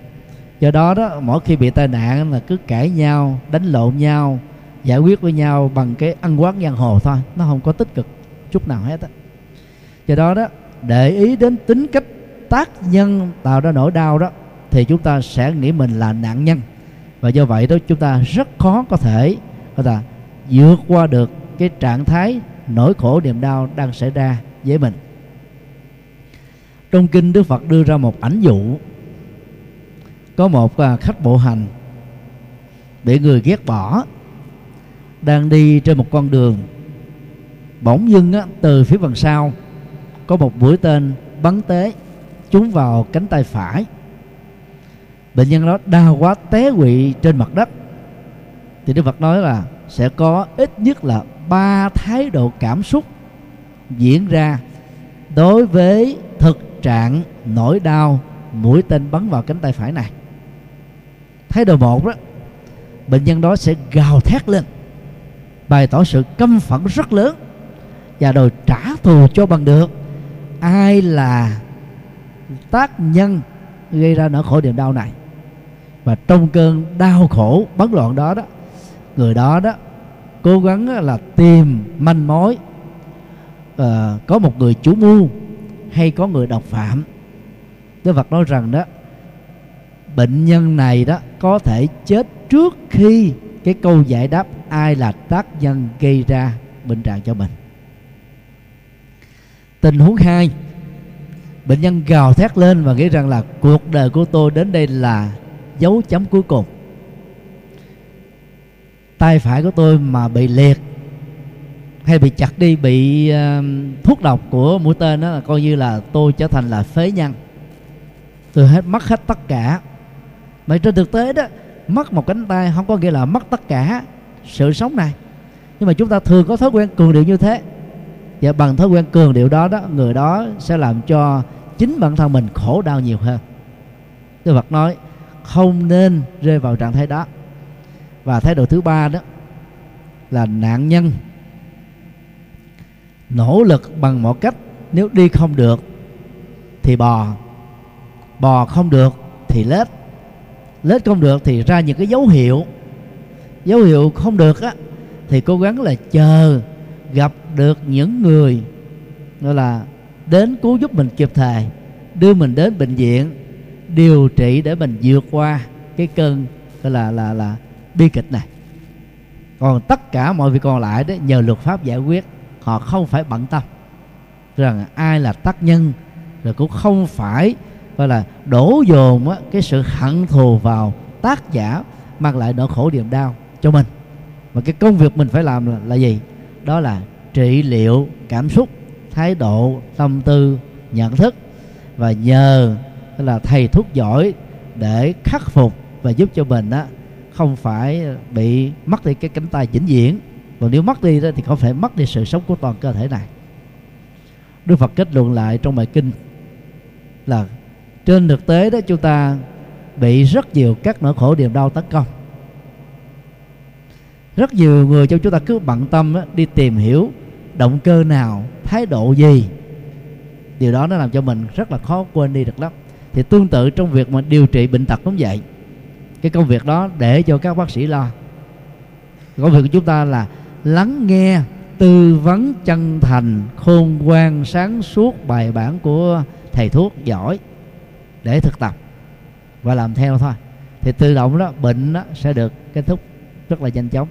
Do đó đó mỗi khi bị tai nạn là cứ cãi nhau đánh lộn nhau giải quyết với nhau bằng cái ăn quán giang hồ thôi nó không có tích cực chút nào hết á. Do đó đó để ý đến tính cách tác nhân tạo ra nỗi đau đó thì chúng ta sẽ nghĩ mình là nạn nhân và do vậy đó chúng ta rất khó có thể có thể vượt qua được cái trạng thái nỗi khổ niềm đau đang xảy ra với mình. Trong kinh đức phật đưa ra một ảnh dụ. Có một à, khách bộ hành bị người ghét bỏ đang đi trên một con đường bỗng dưng á, từ phía phần sau có một mũi tên bắn tế trúng vào cánh tay phải bệnh nhân đó đau quá té quỵ trên mặt đất. Thì đức phật nói là sẽ có ít nhất là ba thái độ cảm xúc diễn ra đối với thực trạng nỗi đau mũi tên bắn vào cánh tay phải này. Thái độ một đó, bệnh nhân đó sẽ gào thét lên, bày tỏ sự căm phẫn rất lớn và đòi trả thù cho bằng được. Ai là tác nhân gây ra nỗi khổ niềm đau này? Và trong cơn đau khổ bấn loạn đó đó người đó đó cố gắng là tìm manh mối. À, có một người chủ mưu hay có người độc phạm. Đức Phật nói rằng đó bệnh nhân này đó có thể chết trước khi cái câu giải đáp ai là tác nhân gây ra bệnh trạng cho mình. Tình huống hai bệnh nhân gào thét lên và nghĩ rằng là cuộc đời của tôi đến đây là dấu chấm cuối cùng. Tay phải của tôi mà bị liệt hay bị chặt đi bị uh, thuốc độc của mũi tên đó là coi như là tôi trở thành là phế nhân. Tôi hết mất hết tất cả. Mà trên thực tế đó mất một cánh tay không có nghĩa là mất tất cả sự sống này. Nhưng mà chúng ta thường có thói quen cường điệu như thế. Và bằng thói quen cường điệu đó đó người đó sẽ làm cho chính bản thân mình khổ đau nhiều hơn. Đức Phật nói không nên rơi vào trạng thái đó. Và thái độ thứ ba đó là nạn nhân nỗ lực bằng mọi cách, nếu đi không được thì bò bò không được thì lết lết không được thì ra những cái dấu hiệu dấu hiệu không được á, thì cố gắng là chờ gặp được những người, gọi là đến cứu giúp mình kịp thời, đưa mình đến bệnh viện điều trị để mình vượt qua cái cơn gọi là là là bi kịch này. Còn tất cả mọi việc còn lại đó nhờ luật pháp giải quyết họ không phải bận tâm. Rằng ai là tác nhân rồi cũng không phải gọi là đổ dồn á, cái sự hận thù vào tác giả mang lại nỗi khổ niềm đau cho mình. Mà cái công việc mình phải làm là, là gì? Đó là trị liệu cảm xúc thái độ tâm tư nhận thức. Và nhờ là thầy thuốc giỏi để khắc phục và giúp cho mình á không phải bị mất đi cái cánh tay vĩnh viễn. Còn nếu mất đi đó thì không phải mất đi sự sống của toàn cơ thể này. Đức Phật kết luận lại trong bài kinh là trên thực tế đó chúng ta bị rất nhiều các nỗi khổ niềm đau tấn công. Rất nhiều người trong chúng ta cứ bận tâm đó, đi tìm hiểu động cơ nào thái độ gì. Điều đó nó làm cho mình rất là khó quên đi được lắm thì tương tự trong việc mà điều trị bệnh tật cũng vậy. Cái công việc đó để cho các bác sĩ lo. Công việc của chúng ta là lắng nghe tư vấn chân thành khôn ngoan sáng suốt bài bản của thầy thuốc giỏi để thực tập và làm theo thôi. Thì tự động đó bệnh đó sẽ được kết thúc rất là nhanh chóng.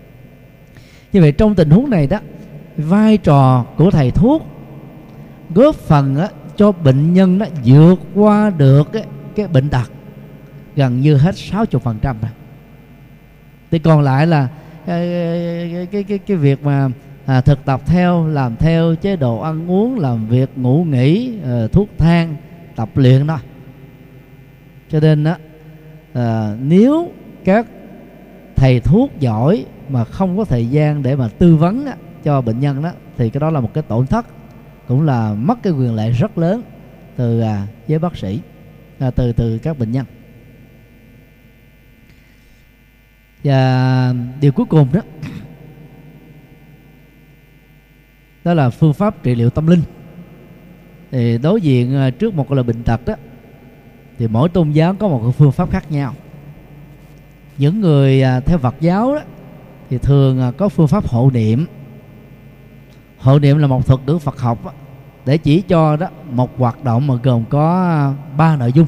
Như vậy trong tình huống này đó vai trò của thầy thuốc góp phần đó, cho bệnh nhân nó vượt qua được cái, cái bệnh tật gần như hết 60% rồi. Thì còn lại là ờ, cái cái cái, cái việc mà à, thực tập theo làm theo chế độ ăn uống làm việc ngủ nghỉ à, thuốc thang tập luyện đó. Cho nên đó à, ờ, nếu các thầy thuốc giỏi mà không có thời gian để mà tư vấn đó, cho bệnh nhân đó thì cái đó là một cái tổn thất cũng là mất cái quyền lợi rất lớn từ à, giới bác sĩ à, từ từ các bệnh nhân. Và điều cuối cùng đó đó là phương pháp trị liệu tâm linh. Thì đối diện à, trước một là bệnh tật đó thì mỗi tôn giáo có một phương pháp khác nhau. Những người à, theo Phật giáo đó thì thường à, có phương pháp hộ niệm. Hộ niệm là một thuật ngữ Phật học đó, để chỉ cho đó một hoạt động mà gồm có à, ba nội dung.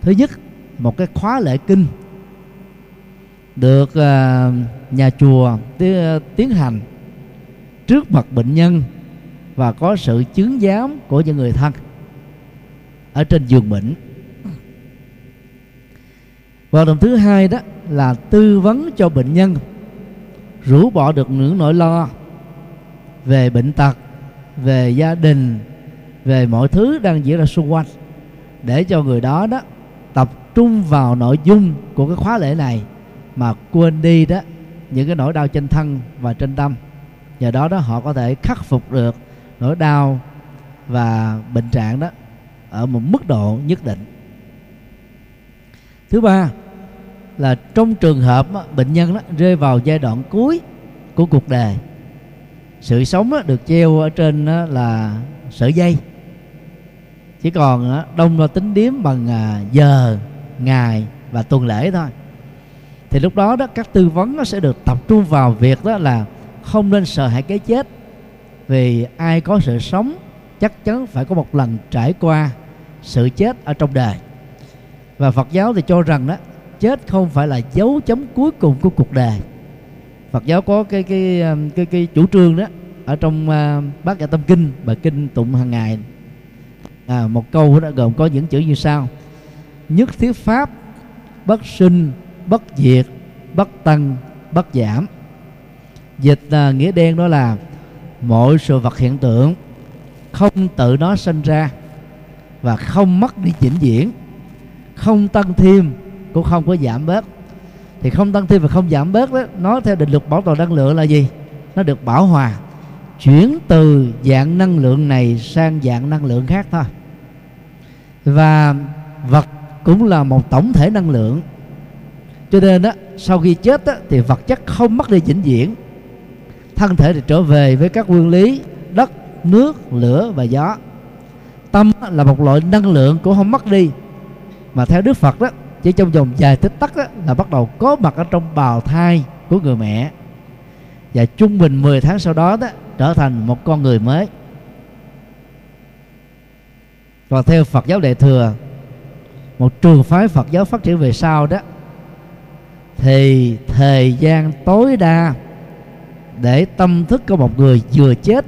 Thứ nhất, một cái khóa lễ kinh được à, nhà chùa à, tiến hành trước mặt bệnh nhân và có sự chứng giám của những người thân ở trên giường bệnh. Hoạt động thứ hai đó là tư vấn cho bệnh nhân rũ bỏ được những nỗi lo về bệnh tật về gia đình về mọi thứ đang diễn ra xung quanh. Để cho người đó đó tập trung vào nội dung của cái khóa lễ này mà quên đi đó những cái nỗi đau trên thân và trên tâm. Nhờ đó đó họ có thể khắc phục được nỗi đau và bệnh trạng đó ở một mức độ nhất định. Thứ ba là trong trường hợp bệnh nhân đó, rơi vào giai đoạn cuối của cuộc đời sự sống đó, được treo ở trên là sợi dây. Chỉ còn đông là tính điếm bằng à, giờ ngày và tuần lễ thôi. Thì lúc đó đó các tư vấn nó sẽ được tập trung vào việc đó là không nên sợ hãi cái chết. Vì ai có sự sống chắc chắn phải có một lần trải qua sự chết ở trong đời. Và Phật giáo thì cho rằng đó chết không phải là dấu chấm cuối cùng của cuộc đời. Phật giáo có cái cái um, cái cái, chủ trương đó ở trong uh, bát nhã tâm kinh bài kinh tụng hàng ngày. À, một câu đó gồm có những chữ như sau. Nhất thiết pháp bất sinh bất diệt bất tăng bất giảm. Dịch uh, nghĩa đen đó là mọi sự vật hiện tượng không tự nó sinh ra và không mất đi chỉnh diễn không tăng thêm cũng không có giảm bớt thì không tăng thêm và không giảm bớt đó nó theo định luật bảo toàn năng lượng là gì? Nó được bảo hòa chuyển từ dạng năng lượng này sang dạng năng lượng khác thôi. Và vật cũng là một tổng thể năng lượng. Cho nên đó sau khi chết đó, thì vật chất không mất đi vĩnh viễn. Thân thể thì trở về với các nguyên lý đất nước lửa và gió. Tâm là một loại năng lượng cũng không mất đi. Mà theo đức phật đó chỉ trong vòng vài tích tắc đó, là bắt đầu có mặt ở trong bào thai của người mẹ. Và trung bình 10 tháng sau đó đó trở thành một con người mới. Còn theo Phật giáo Đại thừa một trường phái Phật giáo phát triển về sau đó thì thời gian tối đa để tâm thức của một người vừa chết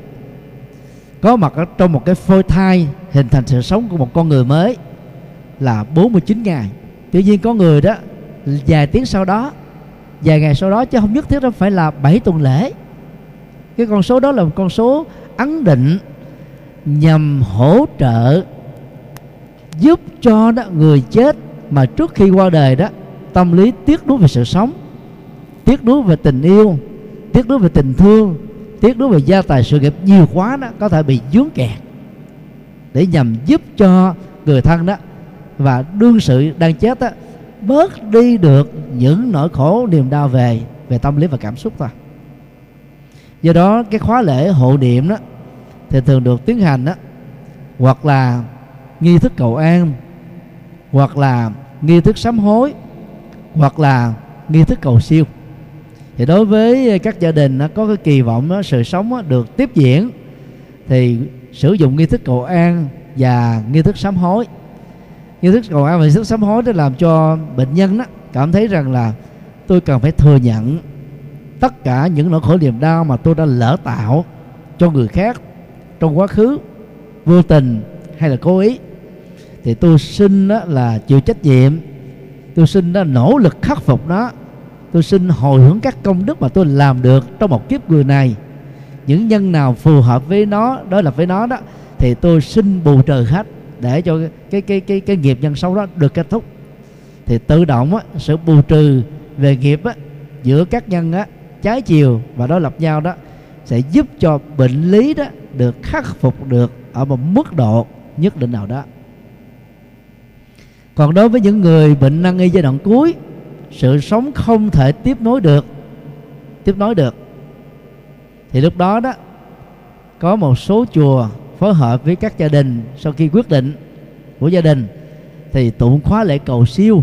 có mặt ở trong một cái phôi thai hình thành sự sống của một con người mới là 49 ngày tuy nhiên có người đó, vài tiếng sau đó, vài ngày sau đó, chứ không nhất thiết nó phải là 7 tuần lễ. Cái con số đó là một con số ấn định, nhằm hỗ trợ, giúp cho đó người chết mà trước khi qua đời đó, tâm lý tiếc nuối về sự sống, tiếc nuối về tình yêu, tiếc nuối về tình thương, tiếc nuối về gia tài sự nghiệp nhiều quá đó, có thể bị dướng kẹt để nhằm giúp cho người thân đó và đương sự đang chết á, bớt đi được những nỗi khổ niềm đau về về tâm lý và cảm xúc thôi. Do đó cái khóa lễ hộ niệm đó thì thường được tiến hành đó hoặc là nghi thức cầu an hoặc là nghi thức sám hối hoặc là nghi thức cầu siêu. Thì đối với các gia đình nó có cái kỳ vọng đó, sự sống được tiếp diễn thì sử dụng nghi thức cầu an và nghi thức sám hối nghi thức cầu an và nghi thức sám hối để làm cho bệnh nhân đó cảm thấy rằng là tôi cần phải thừa nhận tất cả những nỗi khổ niềm đau mà tôi đã lỡ tạo cho người khác trong quá khứ, vô tình hay là cố ý. Thì tôi xin đó là chịu trách nhiệm, tôi xin đó nỗ lực khắc phục nó, tôi xin hồi hướng các công đức mà tôi làm được trong một kiếp người này. Những nhân nào phù hợp với nó, đó là với nó đó, thì tôi xin bù trừ hết để cho cái cái cái cái nghiệp nhân xấu đó được kết thúc. Thì tự động á, sự bù trừ về nghiệp á, giữa các nhân á, trái chiều và đối lập nhau đó sẽ giúp cho bệnh lý đó được khắc phục được ở một mức độ nhất định nào đó. Còn đối với những người bệnh năng y giai đoạn cuối sự sống không thể tiếp nối được tiếp nối được. Thì lúc đó đó có một số chùa phối hợp với các gia đình sau khi quyết định của gia đình thì tụng khóa lễ cầu siêu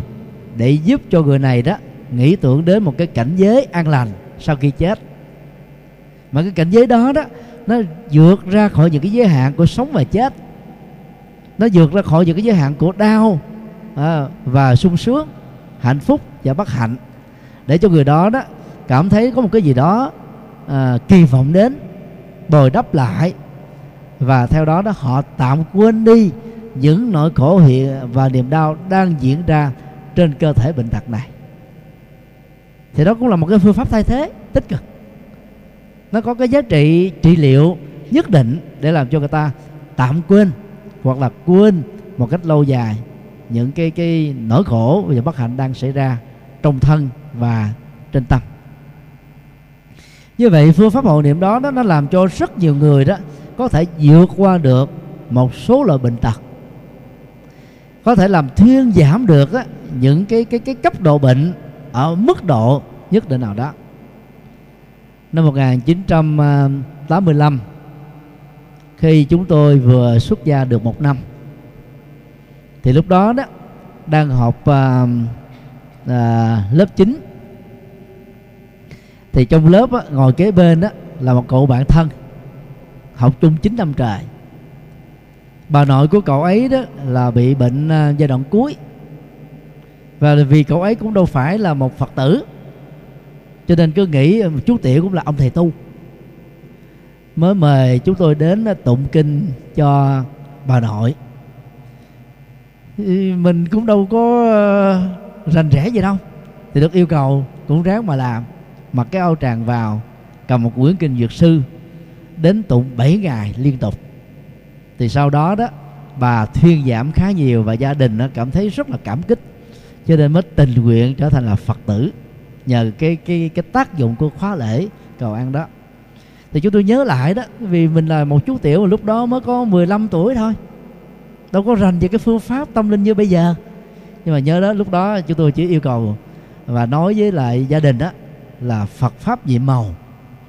để giúp cho người này đó nghĩ tưởng đến một cái cảnh giới an lành sau khi chết. Mà cái cảnh giới đó đó nó vượt ra khỏi những cái giới hạn của sống và chết. Nó vượt ra khỏi những cái giới hạn của đau à, và sung sướng hạnh phúc và bất hạnh. Để cho người đó đó cảm thấy có một cái gì đó à, kỳ vọng đến bồi đắp lại và theo đó đó họ tạm quên đi những nỗi khổ hiện và niềm đau đang diễn ra trên cơ thể bệnh tật này. Thì đó cũng là một cái phương pháp thay thế tích cực. Nó có cái giá trị trị liệu nhất định để làm cho người ta tạm quên hoặc là quên một cách lâu dài những cái cái nỗi khổ và bất hạnh đang xảy ra trong thân và trên tâm. Như vậy phương pháp hộ niệm đó, đó nó làm cho rất nhiều người đó có thể vượt qua được một số loại bệnh tật. Có thể làm thuyên giảm được á, những cái cái cái cấp độ bệnh ở mức độ nhất định nào đó. Năm 1985 khi chúng tôi vừa xuất gia được một năm thì lúc đó đó đang học à, à, lớp 9 thì trong lớp á, ngồi kế bên đó là một cậu bạn thân học chung 9 năm trời. Bà nội của cậu ấy đó là bị bệnh à, giai đoạn cuối. Và vì cậu ấy cũng đâu phải là một phật tử, cho nên cứ nghĩ à, chú tiểu cũng là ông thầy tu. Mới mời chúng tôi đến à, tụng kinh cho bà nội. Mình cũng đâu có rành rẽ gì đâu. Thì được yêu cầu cũng ráng mà làm. Mặc cái áo tràng vào, cầm một quyển kinh dược sư đến tụng 7 ngày liên tục. Thì sau đó đó, bà thuyên giảm khá nhiều và gia đình nó cảm thấy rất là cảm kích. Cho nên mới tình nguyện trở thành là phật tử, nhờ cái cái cái tác dụng của khóa lễ cầu ăn đó. Thì chúng tôi nhớ lại đó, vì mình là một chú tiểu mà lúc đó mới có 15 tuổi thôi. Đâu có rành về cái phương pháp tâm linh như bây giờ. Nhưng mà nhớ đó, lúc đó chúng tôi chỉ yêu cầu và nói với lại gia đình đó là Phật pháp nhiệm màu.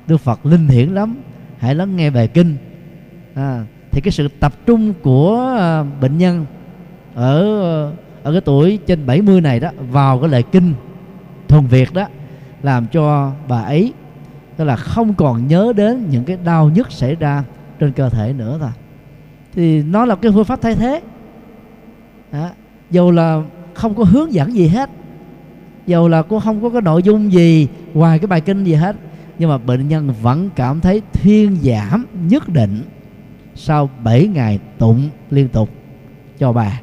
Đức Phật linh hiển lắm hãy lắng nghe bài kinh. À, thì cái sự tập trung của à, bệnh nhân ở ở cái tuổi trên 70 này đó vào cái lời kinh thuần việt đó làm cho bà ấy tức là không còn nhớ đến những cái đau nhức xảy ra trên cơ thể nữa thôi. Thì nó là cái phương pháp thay thế. À, dù là không có hướng dẫn gì hết dù là cô không có cái nội dung gì ngoài cái bài kinh gì hết nhưng mà bệnh nhân vẫn cảm thấy thuyên giảm nhất định sau 7 ngày tụng liên tục cho bà.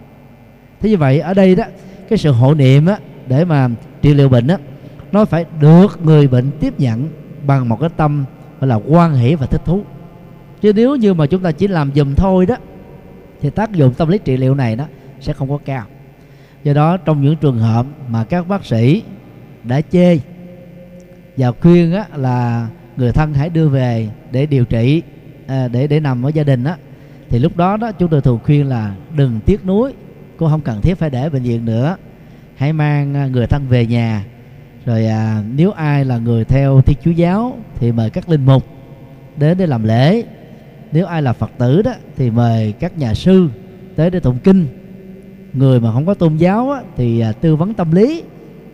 Thế như vậy ở đây đó cái sự hộ niệm á, để mà trị liệu bệnh á, nó phải được người bệnh tiếp nhận bằng một cái tâm gọi là quan hỷ và thích thú. Chứ nếu như mà chúng ta chỉ làm dùm thôi đó thì tác dụng tâm lý trị liệu này đó sẽ không có cao. Do đó trong những trường hợp mà các bác sĩ đã chê và khuyên á, là người thân hãy đưa về để điều trị à, để để nằm ở gia đình á. Thì lúc đó đó chúng tôi thường khuyên là đừng tiếc nuối cô không cần thiết phải để bệnh viện nữa. Hãy mang à, người thân về nhà. Rồi à, nếu ai là người theo thiên chúa giáo thì mời các linh mục đến để làm lễ. Nếu ai là phật tử đó thì mời các nhà sư tới để tụng kinh. Người mà không có tôn giáo á, thì à, tư vấn tâm lý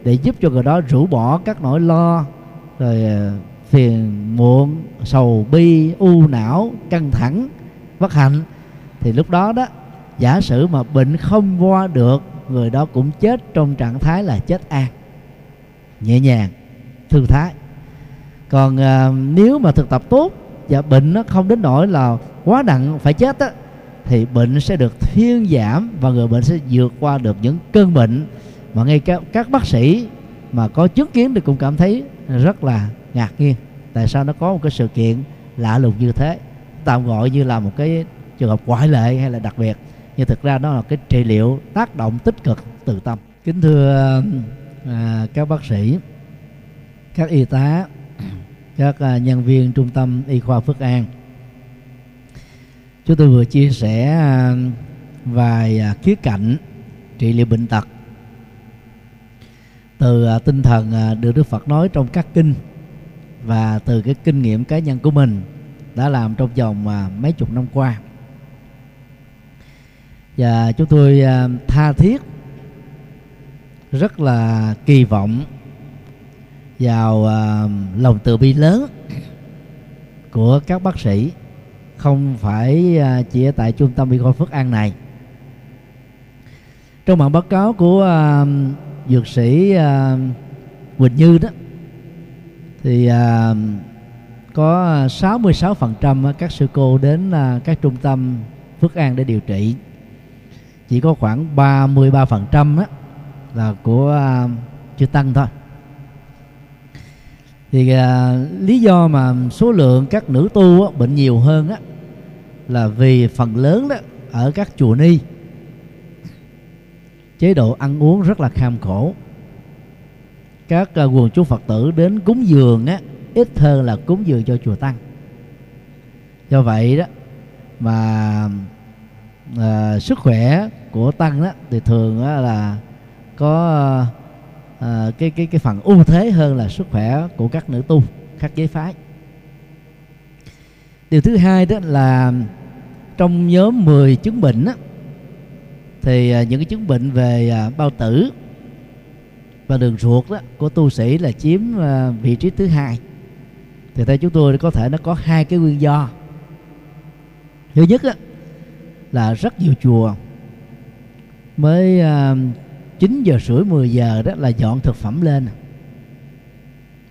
để giúp cho người đó rũ bỏ các nỗi lo rồi à, phiền muộn sầu bi u não căng thẳng bất hạnh. Thì lúc đó đó giả sử mà bệnh không qua được người đó cũng chết trong trạng thái là chết an nhẹ nhàng thư thái. Còn à, nếu mà thực tập tốt và bệnh nó không đến nỗi là quá nặng phải chết á thì bệnh sẽ được thuyên giảm và người bệnh sẽ vượt qua được những cơn bệnh mà ngay các, các bác sĩ mà có chứng kiến thì cũng cảm thấy rất là ngạc nhiên. Tại sao nó có một cái sự kiện lạ lùng như thế? Tạm gọi như là một cái trường hợp ngoại lệ hay là đặc biệt nhưng thực ra nó là cái trị liệu tác động tích cực từ tâm. Kính thưa à, các bác sĩ các y tá các à, nhân viên trung tâm y khoa Phước An. Chúng tôi vừa chia sẻ à, vài à, khía cạnh trị liệu bệnh tật từ à, tinh thần à, được Đức Phật nói trong các kinh và từ cái kinh nghiệm cá nhân của mình đã làm trong vòng à, mấy chục năm qua. Và chúng tôi tha thiết, rất là kỳ vọng vào lòng từ bi lớn của các bác sĩ, không phải chỉ ở tại trung tâm y khoa Phước An này. Trong bản báo cáo của dược sĩ uh, Quỳnh Như đó thì à, có 66% các sư cô đến à, các trung tâm Phước An để điều trị. Chỉ có khoảng 33% á, là của chưa tăng thôi. Thì à, lý do mà số lượng các nữ tu á, bệnh nhiều hơn á, là vì phần lớn đó ở các chùa ni chế độ ăn uống rất là kham khổ. Các uh, quần chúng phật tử đến cúng dường á ít hơn là cúng dường cho chùa tăng. Do vậy đó mà à, sức khỏe của tăng đó thì thường đó là có à, cái cái cái phần ưu thế hơn là sức khỏe của các nữ tu các giới phái. Điều thứ hai đó là trong nhóm 10 chứng bệnh á, thì à, những cái chứng bệnh về à, bao tử và đường ruột đó của tu sĩ là chiếm à, vị trí thứ hai. Thì theo chúng tôi có thể nó có hai cái nguyên do. Thứ nhất đó, là rất nhiều chùa mới 9 giờ rưỡi 10 giờ đó là dọn thực phẩm lên.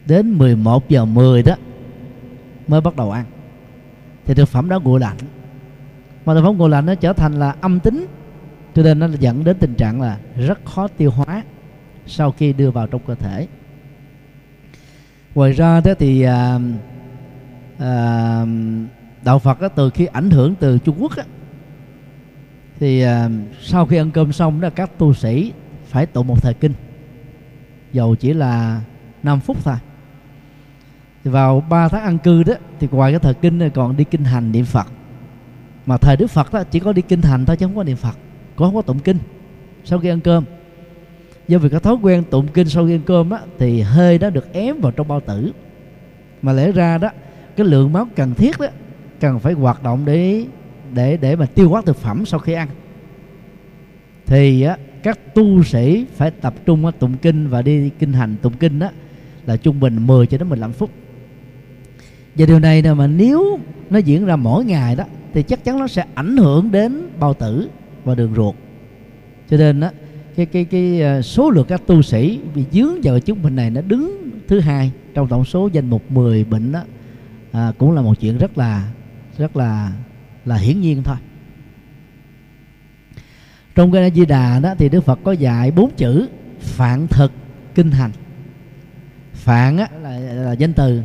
Đến 11 giờ 10 đó mới bắt đầu ăn. Thì thực phẩm đó nguội lạnh. Mà thực phẩm nguội lạnh nó trở thành là âm tính cho nên nó dẫn đến tình trạng là rất khó tiêu hóa sau khi đưa vào trong cơ thể. Ngoài ra thế thì à, à, đạo Phật đó, từ khi ảnh hưởng từ Trung Quốc đó, thì à, sau khi ăn cơm xong đó các tu sĩ phải tụng một thời kinh. Dầu chỉ là 5 phút thôi. Thì vào 3 tháng ăn cư đó thì ngoài cái thời kinh này còn đi kinh hành niệm Phật. Mà thời Đức Phật đó chỉ có đi kinh hành thôi chứ không có niệm Phật con không có tụng kinh sau khi ăn cơm. Do vì cái thói quen tụng kinh sau khi ăn cơm á, thì hơi đó được ém vào trong bao tử. Mà lẽ ra đó cái lượng máu cần thiết đó cần phải hoạt động để để để mà tiêu hóa thực phẩm sau khi ăn. Thì á, các tu sĩ phải tập trung tụng kinh và đi kinh hành tụng kinh đó là trung bình 10 cho đến 15 phút. Và điều này là mà nếu nó diễn ra mỗi ngày đó thì chắc chắn nó sẽ ảnh hưởng đến bao tử và đường ruột. Cho nên đó cái cái cái ờ, số lượng các tu sĩ bị dướng vào chứng bệnh này nó đứng thứ hai trong tổng số danh mục 10 bệnh đó à, cũng là một chuyện rất là rất là là hiển nhiên thôi. Trong cái di đà đó thì đức phật có dạy bốn chữ phạn thực kinh hành. Phạn á, là, là danh từ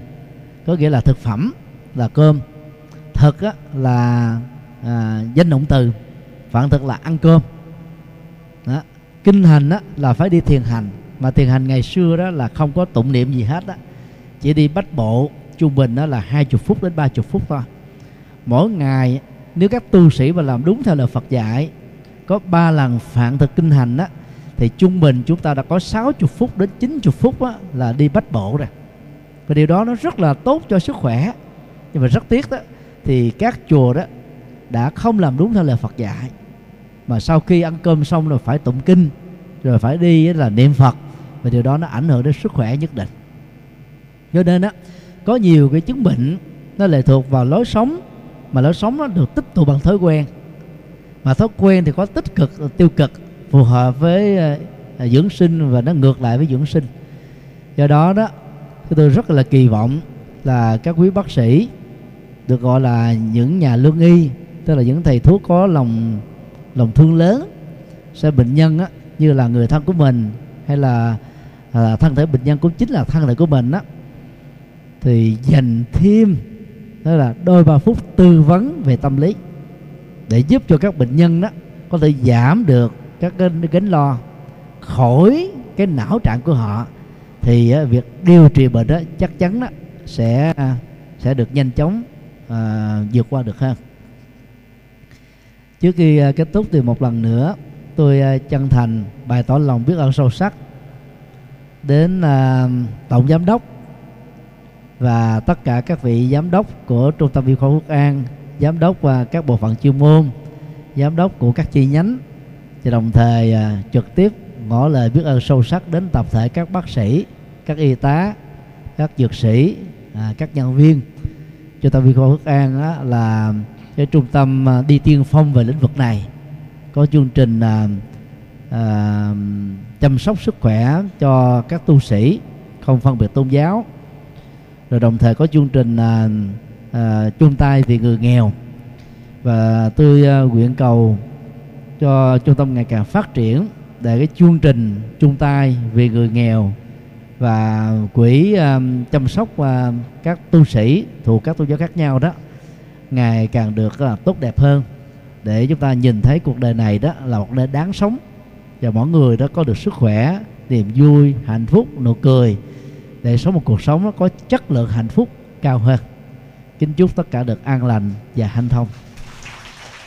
có nghĩa là thực phẩm là cơm. Thực á, là à, danh động từ phản thực là ăn cơm. Đó. kinh hành đó là phải đi thiền hành. Mà thiền hành ngày xưa đó là không có tụng niệm gì hết đó chỉ đi bách bộ trung bình đó là hai chục phút đến ba chục phút thôi. Mỗi ngày nếu các tu sĩ mà làm đúng theo lời Phật dạy có ba lần phạn thực kinh hành đó thì trung bình chúng ta đã có 60 phút đến 90 phút đó, là đi bách bộ rồi. Và điều đó nó rất là tốt cho sức khỏe. Nhưng mà rất tiếc đó thì các chùa đó đã không làm đúng theo lời Phật dạy. Mà sau khi ăn cơm xong rồi phải tụng kinh, rồi phải đi là niệm Phật, và điều đó nó ảnh hưởng đến sức khỏe nhất định. Cho nên á, có nhiều cái chứng bệnh nó lệ thuộc vào lối sống, mà lối sống nó được tích tụ bằng thói quen. Mà thói quen thì có tích cực, tiêu cực, phù hợp với ờ, ờ, dưỡng sinh và nó ngược lại với dưỡng sinh. Do đó đó tôi rất là kỳ vọng là các quý bác sĩ, được gọi là những nhà lương y tức là những thầy thuốc có lòng lòng thương lớn sẽ bệnh nhân á, như là người thân của mình hay là à, thân thể bệnh nhân cũng chính là thân thể của mình á thì dành thêm đó là đôi ba phút tư vấn về tâm lý để giúp cho các bệnh nhân đó có thể giảm được các cái gánh lo khỏi cái não trạng của họ thì à, việc điều trị bệnh đó chắc chắn đó sẽ à, sẽ được nhanh chóng à, vượt qua được hơn trước khi à, kết thúc thì một lần nữa tôi à, chân thành bày tỏ lòng biết ơn sâu sắc đến à, tổng giám đốc và tất cả các vị giám đốc của trung tâm y khoa Quốc An, giám đốc và các bộ phận chuyên môn, giám đốc của các chi nhánh và đồng thời trực tiếp ngỏ lời biết ơn sâu sắc đến tập thể các bác sĩ, các y tá, các dược sĩ, các nhân viên. Trung tâm y khoa Quốc An là cái trung tâm à, đi tiên phong về lĩnh vực này, có chương trình à, à, chăm sóc sức khỏe cho các tu sĩ không phân biệt tôn giáo. Rồi đồng thời có chương trình à, à, chung tay vì người nghèo. Và tôi à, nguyện cầu cho trung tâm ngày càng phát triển để cái chương trình chung tay vì người nghèo và quỹ à, chăm sóc à, các tu sĩ thuộc các tôn giáo khác nhau đó ngày càng được là tốt đẹp hơn. Để chúng ta nhìn thấy cuộc đời này đó là một nơi đáng sống. Và mọi người đó có được sức khỏe, niềm vui, hạnh phúc, nụ cười. Để sống một cuộc sống nó có chất lượng hạnh phúc cao hơn. Kính chúc tất cả được an lành và hanh thông.